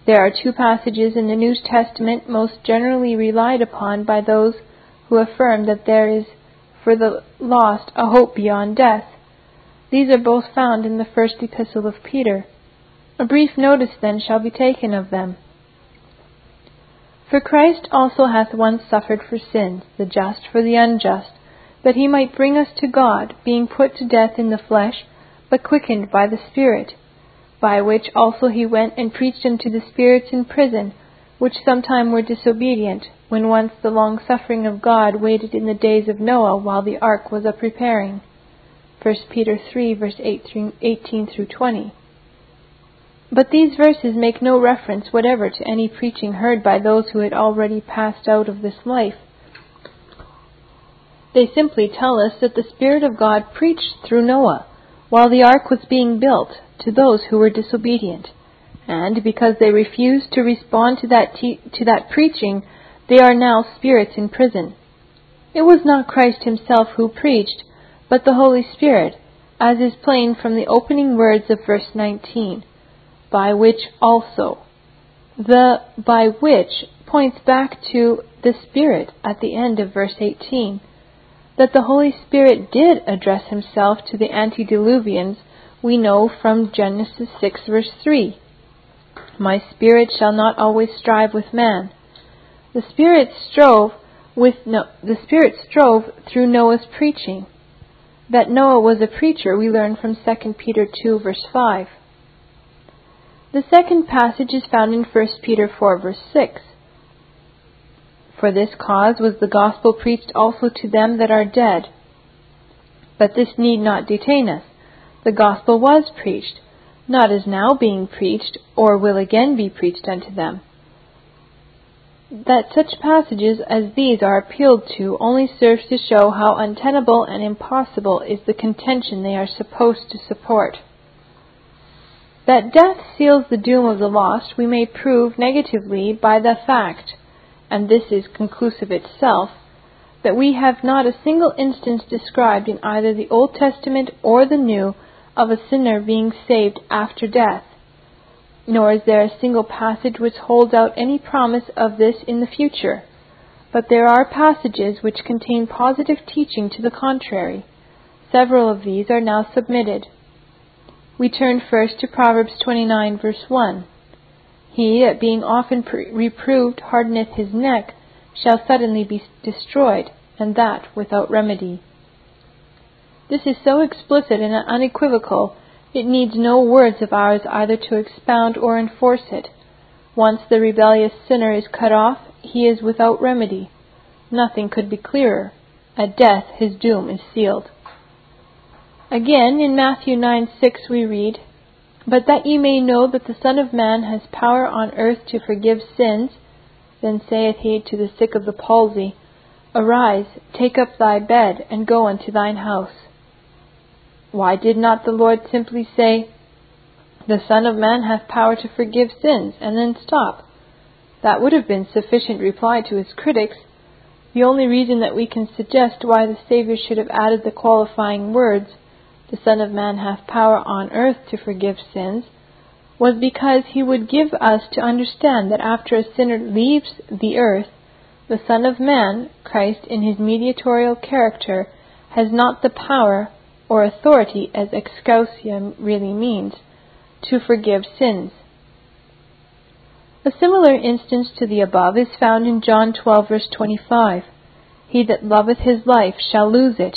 There are two passages in the New Testament most generally relied upon by those who affirm that there is for the lost a hope beyond death. These are both found in the first epistle of Peter. A brief notice then shall be taken of them. For Christ also hath once suffered for sins, the just for the unjust, that he might bring us to God, being put to death in the flesh, but quickened by the Spirit, by which also he went and preached unto the spirits in prison, which sometime were disobedient, when once the long suffering of God waited in the days of Noah while the ark was a preparing. 1 Peter 3, verse 18 through 20. But these verses make no reference whatever to any preaching heard by those who had already passed out of this life. They simply tell us that the Spirit of God preached through Noah while the ark was being built, to those who were disobedient. And because they refused to respond to that, te- to that preaching, they are now spirits in prison. It was not Christ himself who preached, but the Holy Spirit, as is plain from the opening words of verse 19, by which also. The by which points back to the Spirit at the end of verse 18. That the Holy Spirit did address himself to the antediluvians, we know from Genesis 6 verse 3. My spirit shall not always strive with man. The Spirit strove with no, the Spirit strove through Noah's preaching. That Noah was a preacher we learn from 2 Peter 2 verse 5. The second passage is found in 1 Peter 4 verse 6. For this cause was the gospel preached also to them that are dead. But this need not detain us. The gospel was preached, not as now being preached, or will again be preached unto them. That such passages as these are appealed to only serves to show how untenable and impossible is the contention they are supposed to support. That death seals the doom of the lost we may prove negatively by the fact and this is conclusive itself, that we have not a single instance described in either the Old Testament or the New of a sinner being saved after death. Nor is there a single passage which holds out any promise of this in the future. But there are passages which contain positive teaching to the contrary. Several of these are now submitted. We turn first to Proverbs 29, verse 1. He that being often reproved hardeneth his neck shall suddenly be destroyed, and that without remedy. This is so explicit and unequivocal, it needs no words of ours either to expound or enforce it. Once the rebellious sinner is cut off, he is without remedy. Nothing could be clearer. At death his doom is sealed. Again, in Matthew 9 6, we read, but that ye may know that the Son of Man has power on earth to forgive sins, then saith he to the sick of the palsy, Arise, take up thy bed, and go unto thine house. Why did not the Lord simply say, The Son of Man hath power to forgive sins, and then stop? That would have been sufficient reply to his critics. The only reason that we can suggest why the Saviour should have added the qualifying words, the Son of Man hath power on earth to forgive sins, was because he would give us to understand that after a sinner leaves the earth, the Son of Man, Christ in his mediatorial character, has not the power or authority, as exousia really means, to forgive sins. A similar instance to the above is found in John 12, verse 25. He that loveth his life shall lose it,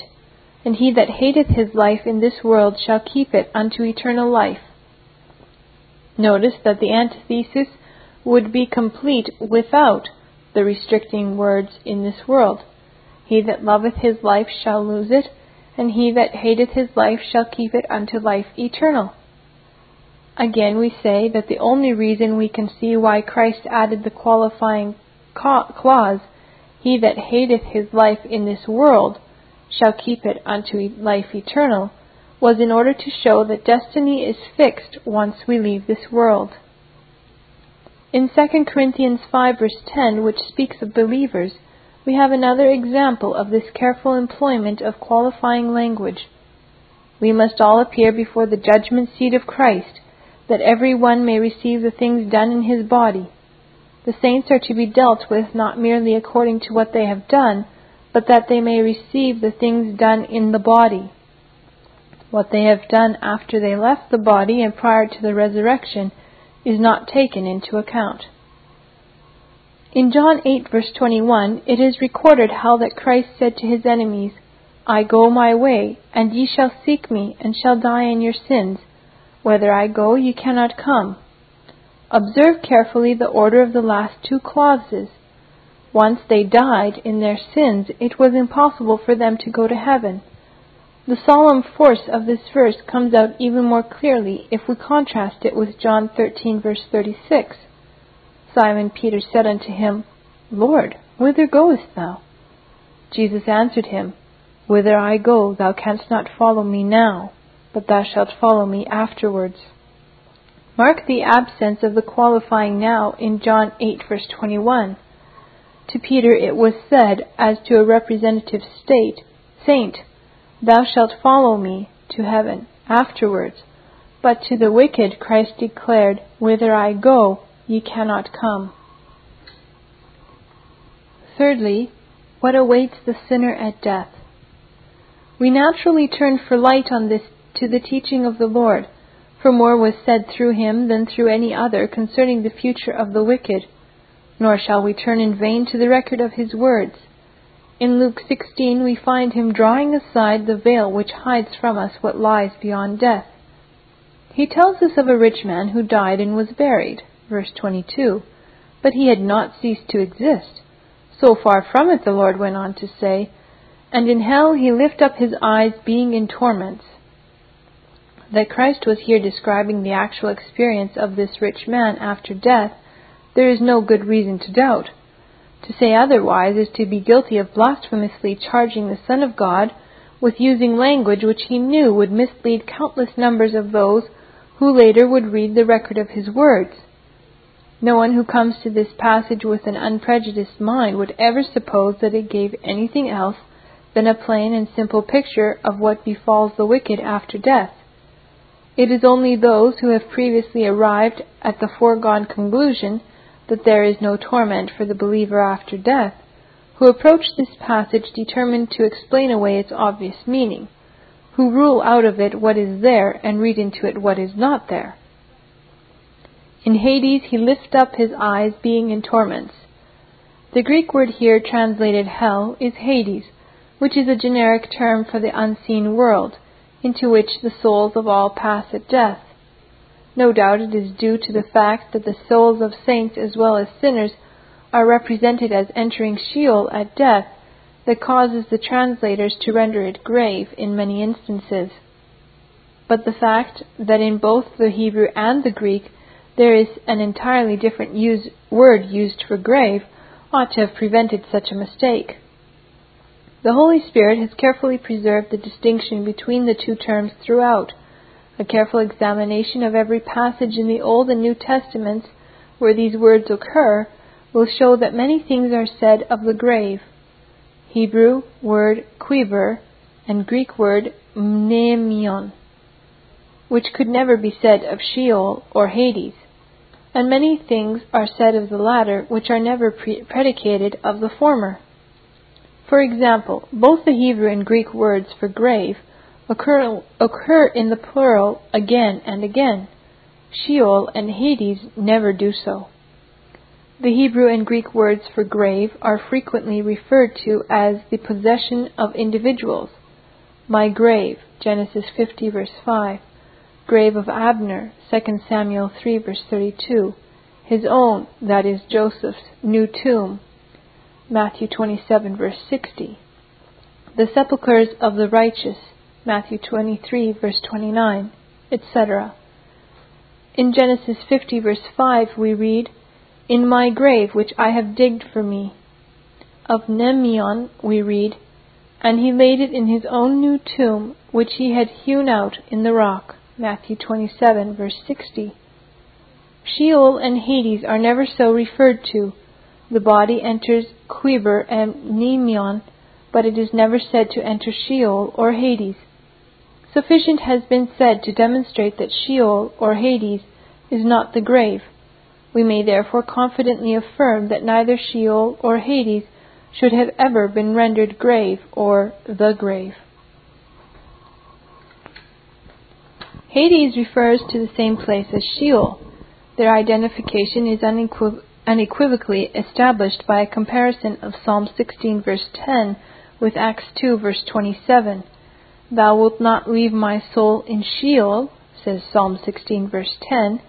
and he that hateth his life in this world shall keep it unto eternal life. Notice that the antithesis would be complete without the restricting words in this world. He that loveth his life shall lose it, and he that hateth his life shall keep it unto life eternal. Again, we say that the only reason we can see why Christ added the qualifying clause, He that hateth his life in this world, shall keep it unto life eternal, was in order to show that destiny is fixed once we leave this world. In 2 Corinthians 5 verse 10, which speaks of believers, we have another example of this careful employment of qualifying language. We must all appear before the judgment seat of Christ, that every one may receive the things done in his body. The saints are to be dealt with not merely according to what they have done, but that they may receive the things done in the body. What they have done after they left the body and prior to the resurrection is not taken into account. In John 8, verse 21, it is recorded how that Christ said to his enemies, I go my way, and ye shall seek me, and shall die in your sins. Whither I go, ye cannot come. Observe carefully the order of the last two clauses. Once they died in their sins, it was impossible for them to go to heaven. The solemn force of this verse comes out even more clearly if we contrast it with John 13, verse 36. Simon Peter said unto him, Lord, whither goest thou? Jesus answered him, Whither I go, thou canst not follow me now, but thou shalt follow me afterwards. Mark the absence of the qualifying now in John 8, verse 21. To Peter it was said, as to a representative state, saint, Thou shalt follow me to heaven afterwards. But to the wicked Christ declared, Whither I go, ye cannot come. Thirdly, what awaits the sinner at death? We naturally turn for light on this to the teaching of the Lord, for more was said through him than through any other concerning the future of the wicked. Nor shall we turn in vain to the record of his words. In Luke 16 we find him drawing aside the veil which hides from us what lies beyond death. He tells us of a rich man who died and was buried, verse 22, but he had not ceased to exist. So far from it, the Lord went on to say, And in hell he lift up his eyes, being in torments. That Christ was here describing the actual experience of this rich man after death, there is no good reason to doubt. To say otherwise is to be guilty of blasphemously charging the Son of God with using language which he knew would mislead countless numbers of those who later would read the record of his words. No one who comes to this passage with an unprejudiced mind would ever suppose that it gave anything else than a plain and simple picture of what befalls the wicked after death. It is only those who have previously arrived at the foregone conclusion that there is no torment for the believer after death, who approach this passage determined to explain away its obvious meaning who rule out of it what is there and read into it what is not there. In Hades he lifts up his eyes, being in torments. The Greek word here translated hell is Hades, which is a generic term for the unseen world, into which the souls of all pass at death. No doubt it is due to the fact that the souls of saints as well as sinners are represented as entering Sheol at death that causes the translators to render it grave in many instances. But the fact that in both the Hebrew and the Greek there is an entirely different use, word used for grave ought to have prevented such a mistake. The Holy Spirit has carefully preserved the distinction between the two terms throughout. A careful examination of every passage in the Old and New Testaments where these words occur will show that many things are said of the grave Hebrew word quiver, and Greek word mnemeion, which could never be said of Sheol or Hades, and many things are said of the latter which are never pre- predicated of the former. For example, both the Hebrew and Greek words for grave occur, occur in the plural again and again. Sheol and Hades never do so. The Hebrew and Greek words for grave are frequently referred to as the possession of individuals. My grave, Genesis 50 verse 5. Grave of Abner, 2 Samuel 3 verse 32. His own, that is Joseph's, new tomb, Matthew 27 verse 60. The sepulchres of the righteous, Matthew 23 verse 29, etc. In Genesis 50 verse 5 we read, in my grave which I have digged for me. Of Mnemeion we read, And he laid it in his own new tomb, which he had hewn out in the rock. Matthew 27, verse 60. Sheol and Hades are never so referred to. The body enters Quiver and Mnemeion, but it is never said to enter Sheol or Hades. Sufficient has been said to demonstrate that Sheol or Hades is not the grave, we may therefore confidently affirm that neither Sheol or Hades should have ever been rendered grave or the grave. Hades refers to the same place as Sheol. Their identification is unequiv- unequivocally established by a comparison of Psalm 16 verse 10 with Acts 2 verse 27. Thou wilt not leave my soul in Sheol, says Psalm 16 verse 10,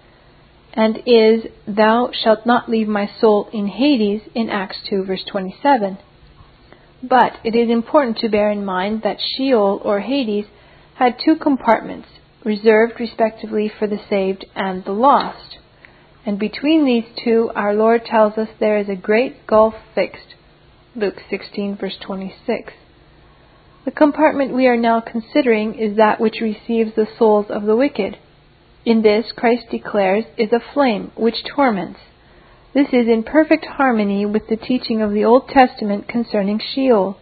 and is, Thou shalt not leave my soul in Hades in Acts 2, verse 27. But it is important to bear in mind that Sheol or Hades had two compartments, reserved respectively for the saved and the lost. And between these two, our Lord tells us there is a great gulf fixed. Luke 16, verse 26. The compartment we are now considering is that which receives the souls of the wicked. In this, Christ declares, is a flame which torments. This is in perfect harmony with the teaching of the Old Testament concerning Sheol.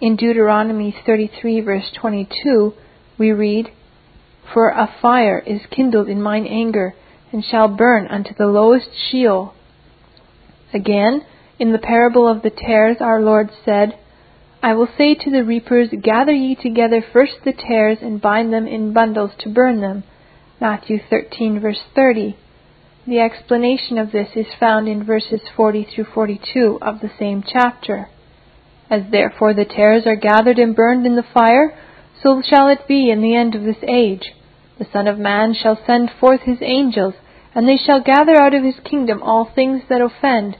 In Deuteronomy 33, verse 22, we read, For a fire is kindled in mine anger, and shall burn unto the lowest Sheol. Again, in the parable of the tares, our Lord said, I will say to the reapers, Gather ye together first the tares, and bind them in bundles to burn them Matthew 13, verse 30. The explanation of this is found in verses 40 through 42 of the same chapter. As therefore the tares are gathered and burned in the fire, so shall it be in the end of this age. The Son of Man shall send forth his angels, and they shall gather out of his kingdom all things that offend,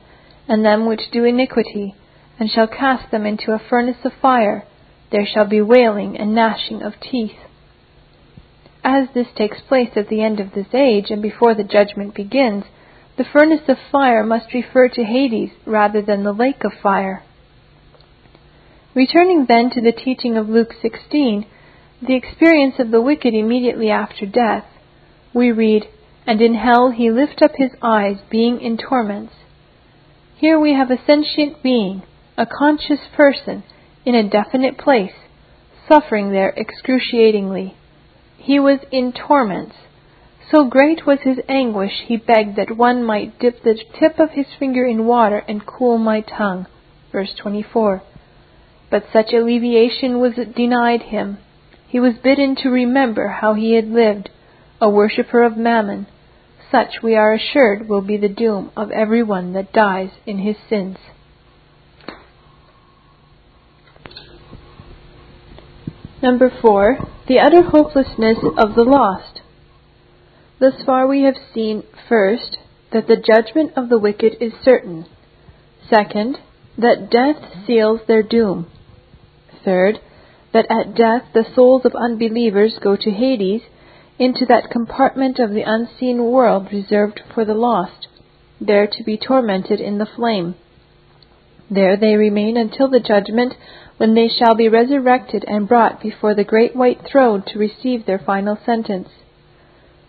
and them which do iniquity, and shall cast them into a furnace of fire. There shall be wailing and gnashing of teeth. As this takes place at the end of this age and before the judgment begins, the furnace of fire must refer to Hades rather than the lake of fire. Returning then to the teaching of Luke 16, the experience of the wicked immediately after death, we read, And in hell he lift up his eyes, being in torments. Here we have a sentient being, a conscious person, in a definite place, suffering there excruciatingly. He was in torments. So great was his anguish, he begged that one might dip the tip of his finger in water and cool my tongue. Verse 24. But such alleviation was denied him. He was bidden to remember how he had lived, a worshipper of mammon. Such, we are assured, will be the doom of every one that dies in his sins. Number four, the utter hopelessness of the lost. Thus far we have seen, first, that the judgment of the wicked is certain. Second, that death seals their doom. Third, that at death the souls of unbelievers go to Hades, into that compartment of the unseen world reserved for the lost, there to be tormented in the flame. There they remain until the judgment when they shall be resurrected and brought before the great white throne to receive their final sentence.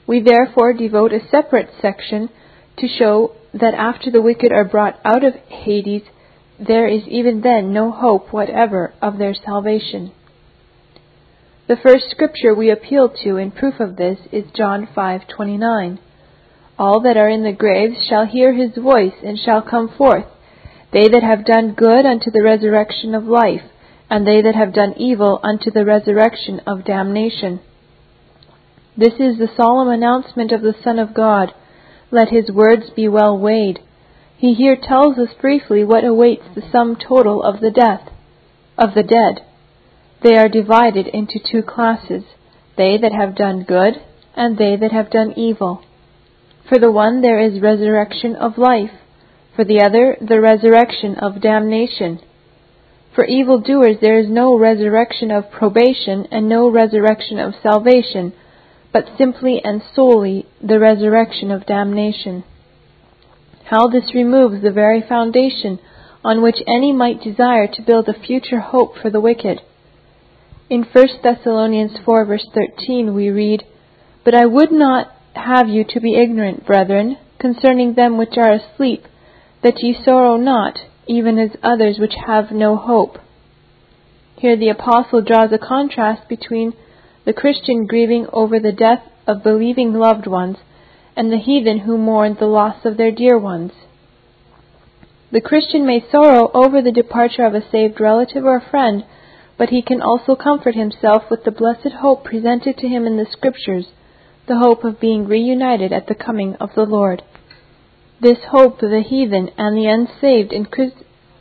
We therefore devote a separate section to show that after the wicked are brought out of Hades, there is even then no hope whatever of their salvation. The first scripture we appeal to in proof of this is John 5:29. All that are in the graves shall hear his voice and shall come forth, they that have done good unto the resurrection of life, and they that have done evil unto the resurrection of damnation. This is the solemn announcement of the Son of God. Let his words be well weighed. He here tells us briefly what awaits the sum total of the death of the dead. They are divided into two classes, they that have done good, and they that have done evil. For the one there is resurrection of life, for the other the resurrection of damnation. For evildoers there is no resurrection of probation and no resurrection of salvation, but simply and solely the resurrection of damnation. How this removes the very foundation on which any might desire to build a future hope for the wicked. In 1 Thessalonians 4 verse 13 we read, But I would not have you to be ignorant, brethren, concerning them which are asleep, that ye sorrow not, even as others which have no hope. Here the apostle draws a contrast between the Christian grieving over the death of believing loved ones and the heathen who mourn the loss of their dear ones. The Christian may sorrow over the departure of a saved relative or friend, but he can also comfort himself with the blessed hope presented to him in the Scriptures, the hope of being reunited at the coming of the Lord. This hope the heathen and the unsaved in,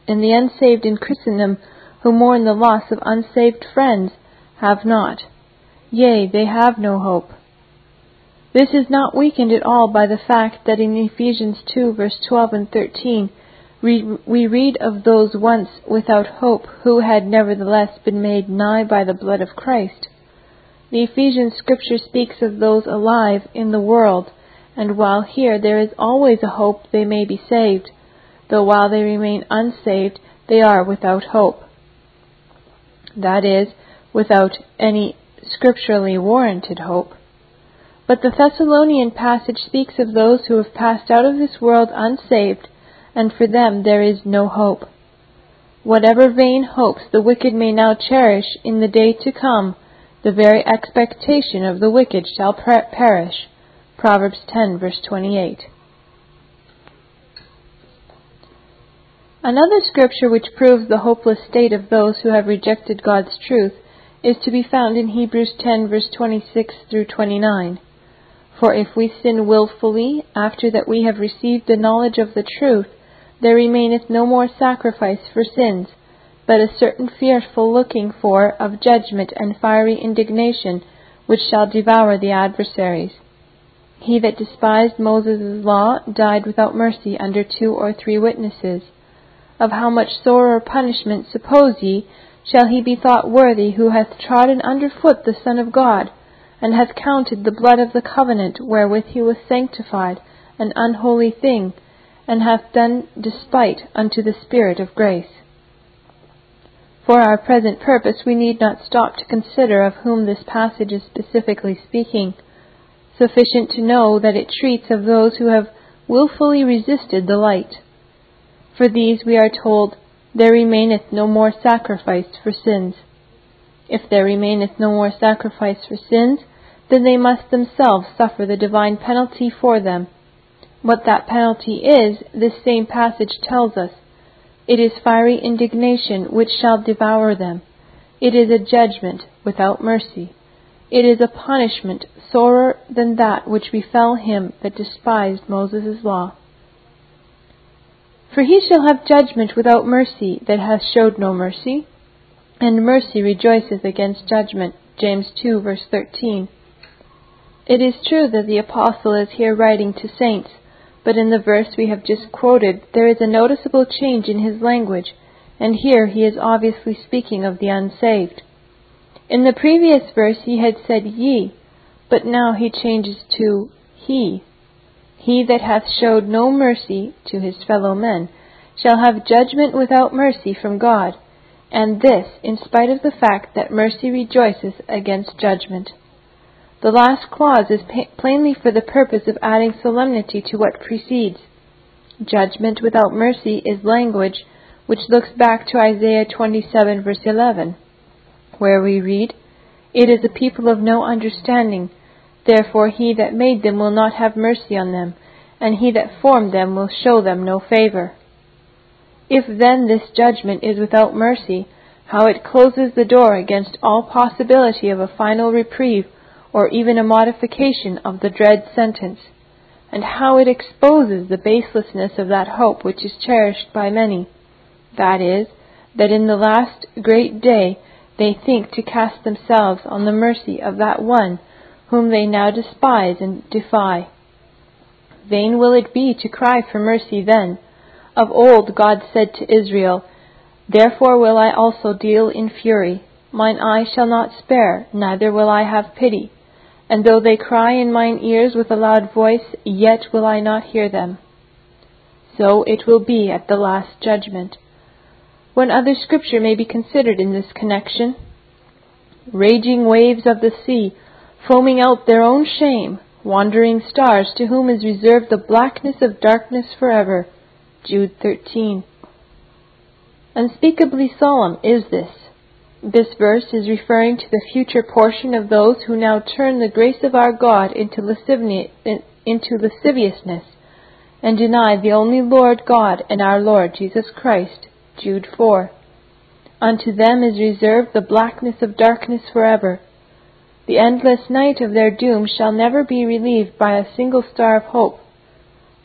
and the unsaved in Christendom who mourn the loss of unsaved friends have not. Yea, they have no hope. This is not weakened at all by the fact that in Ephesians 2 verse 12 and 13 we read of those once without hope who had nevertheless been made nigh by the blood of Christ. The Ephesian scripture speaks of those alive in the world and while here there is always a hope they may be saved, though while they remain unsaved they are without hope. that is, without any scripturally warranted hope. But the Thessalonian passage speaks of those who have passed out of this world unsaved, and for them there is no hope. Whatever vain hopes the wicked may now cherish in the day to come, the very expectation of the wicked shall perish. Proverbs 10 verse 28. Another scripture which proves the hopeless state of those who have rejected God's truth is to be found in Hebrews 10 verse 26 through 29. For if we sin wilfully after that we have received the knowledge of the truth, there remaineth no more sacrifice for sins, but a certain fearful looking for of judgment and fiery indignation, which shall devour the adversaries. He that despised Moses' law died without mercy under two or three witnesses. Of how much sorer punishment, suppose ye, shall he be thought worthy who hath trodden under foot the Son of God, and hath counted the blood of the covenant wherewith he was sanctified an unholy thing, and hath done despite unto the Spirit of grace? For our present purpose, we need not stop to consider of whom this passage is specifically speaking. Sufficient to know that it treats of those who have wilfully resisted the light. For these we are told, There remaineth no more sacrifice for sins. If there remaineth no more sacrifice for sins, then they must themselves suffer the divine penalty for them. What that penalty is, this same passage tells us. It is fiery indignation which shall devour them. It is a judgment without mercy. It is a punishment sorer than that which befell him that despised Moses' law. For he shall have judgment without mercy that hath showed no mercy, and mercy rejoiceth against judgment. James 2 verse 13. It is true that the apostle is here writing to saints, but in the verse we have just quoted there is a noticeable change in his language, and here he is obviously speaking of the unsaved. In the previous verse he had said ye, but now he changes to he. He that hath showed no mercy to his fellow men shall have judgment without mercy from God, and this in spite of the fact that mercy rejoices against judgment. The last clause is plainly for the purpose of adding solemnity to what precedes. Judgment without mercy is language which looks back to Isaiah 27 verse 11, where we read, It is a people of no understanding, Therefore he that made them will not have mercy on them, and he that formed them will show them no favor. If then this judgment is without mercy, how it closes the door against all possibility of a final reprieve or even a modification of the dread sentence, and how it exposes the baselessness of that hope which is cherished by many, that is, that in the last great day they think to cast themselves on the mercy of that one whom they now despise and defy. Vain will it be to cry for mercy then. Of old God said to Israel, Therefore will I also deal in fury. Mine eye shall not spare, neither will I have pity. And though they cry in mine ears with a loud voice, yet will I not hear them. So it will be at the last judgment. One other scripture may be considered in this connection. Raging waves of the sea foaming out their own shame, wandering stars to whom is reserved the blackness of darkness forever. Jude 13. Unspeakably solemn is this. This verse is referring to the future portion of those who now turn the grace of our God into, into lasciviousness and deny the only Lord God and our Lord Jesus Christ. Jude 4. Unto them is reserved the blackness of darkness forever the endless night of their doom shall never be relieved by a single star of hope.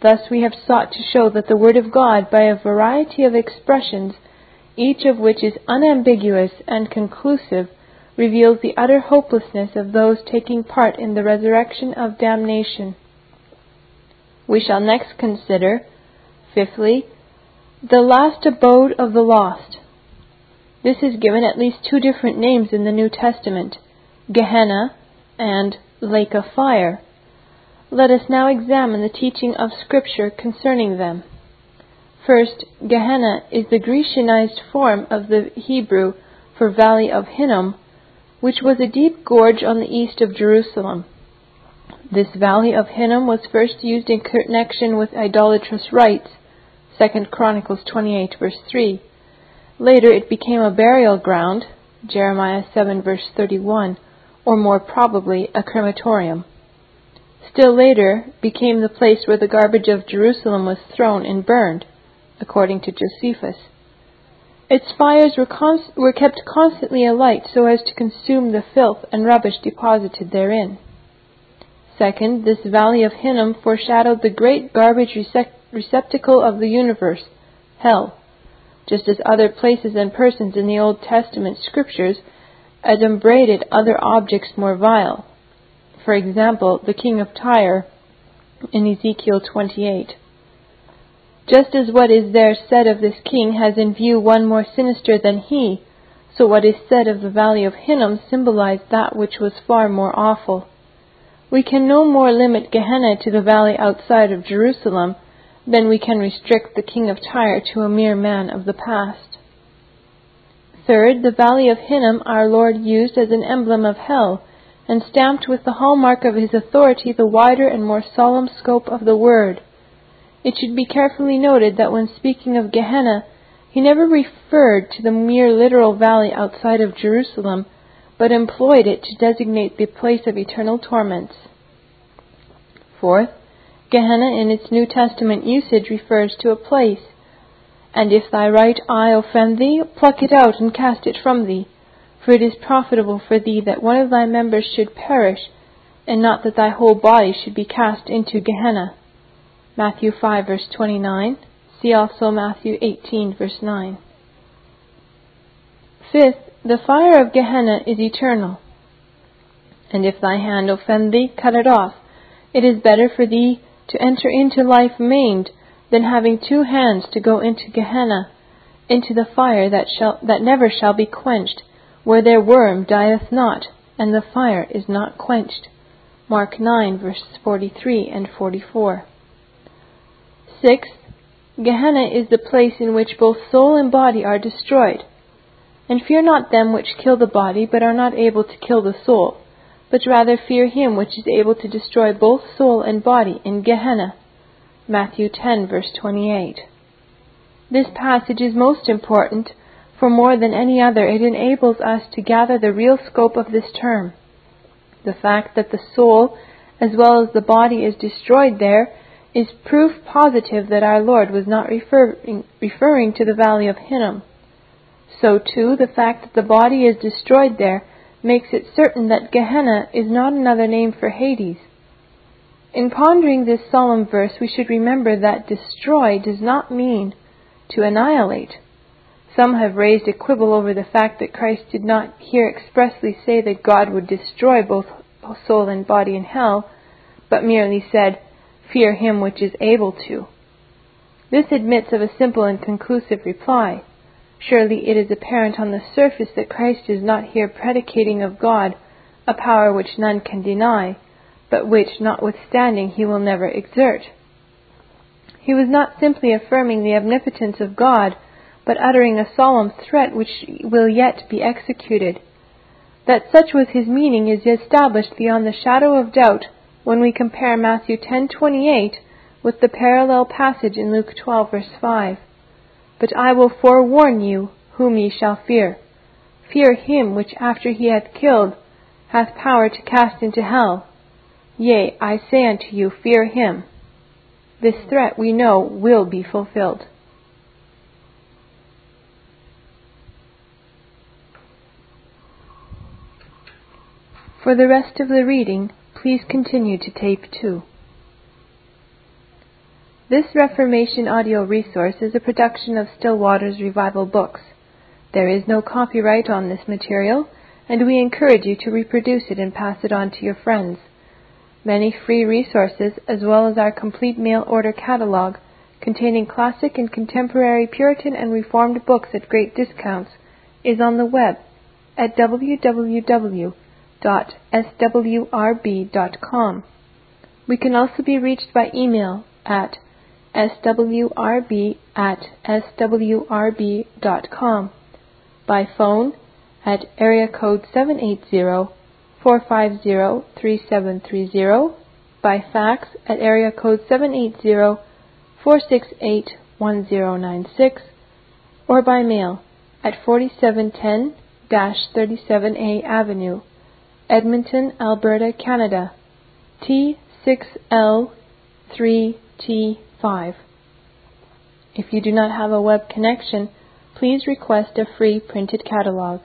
Thus we have sought to show that the Word of God, by a variety of expressions, each of which is unambiguous and conclusive, reveals the utter hopelessness of those taking part in the resurrection of damnation. We shall next consider, fifthly, the last abode of the lost. This is given at least two different names in the New Testament. Gehenna, and lake of fire. Let us now examine the teaching of Scripture concerning them. First, Gehenna is the Grecianized form of the Hebrew for Valley of Hinnom, which was a deep gorge on the east of Jerusalem. This Valley of Hinnom was first used in connection with idolatrous rites, 2 Chronicles 28 verse 3. Later it became a burial ground, Jeremiah 7 verse 31, or more probably a crematorium. Still later became the place where the garbage of Jerusalem was thrown and burned, according to Josephus. Its fires were, const- were kept constantly alight so as to consume the filth and rubbish deposited therein. Second, this valley of Hinnom foreshadowed the great garbage receptacle of the universe, hell, just as other places and persons in the Old Testament scriptures adumbrated other objects more vile. For example, the king of Tyre in Ezekiel 28. Just as what is there said of this king has in view one more sinister than he, so what is said of the valley of Hinnom symbolized that which was far more awful. We can no more limit Gehenna to the valley outside of Jerusalem than we can restrict the king of Tyre to a mere man of the past. Third, the valley of Hinnom our Lord used as an emblem of hell, and stamped with the hallmark of his authority the wider and more solemn scope of the word. It should be carefully noted that when speaking of Gehenna, he never referred to the mere literal valley outside of Jerusalem, but employed it to designate the place of eternal torments. Fourth, Gehenna in its New Testament usage refers to a place. And if thy right eye offend thee, pluck it out and cast it from thee. For it is profitable for thee that one of thy members should perish, and not that thy whole body should be cast into Gehenna. Matthew 5 verse 29. See also Matthew 18 verse 9. Fifth, the fire of Gehenna is eternal. And if thy hand offend thee, cut it off. It is better for thee to enter into life maimed than having two hands to go into Gehenna, into the fire that shall that never shall be quenched, where their worm dieth not, and the fire is not quenched. Mark 9 verses 43 and 44. Sixth, Gehenna is the place in which both soul and body are destroyed. And fear not them which kill the body, but are not able to kill the soul, but rather fear him which is able to destroy both soul and body in Gehenna. Matthew 10, verse 28. This passage is most important, for more than any other it enables us to gather the real scope of this term. The fact that the soul, as well as the body, is destroyed there is proof positive that our Lord was not referring, referring to the valley of Hinnom. So, too, the fact that the body is destroyed there makes it certain that Gehenna is not another name for Hades. In pondering this solemn verse, we should remember that destroy does not mean to annihilate. Some have raised a quibble over the fact that Christ did not here expressly say that God would destroy both soul and body in hell, but merely said, fear him which is able to. This admits of a simple and conclusive reply. Surely it is apparent on the surface that Christ is not here predicating of God a power which none can deny, but which, notwithstanding, he will never exert. He was not simply affirming the omnipotence of God, but uttering a solemn threat which will yet be executed. That such was his meaning is established beyond the shadow of doubt when we compare Matthew 10:28 with the parallel passage in Luke 12 verse 5. But I will forewarn you whom ye shall fear. Fear him which after he hath killed hath power to cast into hell. Yea, I say unto you, fear him. This threat we know will be fulfilled. For the rest of the reading, Please continue to tape 2. This Reformation audio resource is a production of Still Waters Revival Books. There is no copyright on this material, and we encourage you to reproduce it and pass it on to your friends. Many free resources, as well as our complete mail order catalog, containing classic and contemporary Puritan and Reformed books at great discounts, is on the web at www swrb.com. We can also be reached by email at swrb at swrb.com, by phone at area code 780-450-3730, by fax at area code 780-468-1096, or by mail at 4710-37A Avenue, Edmonton, Alberta, Canada, T6L3T5. If you do not have a web connection, please request a free printed catalog.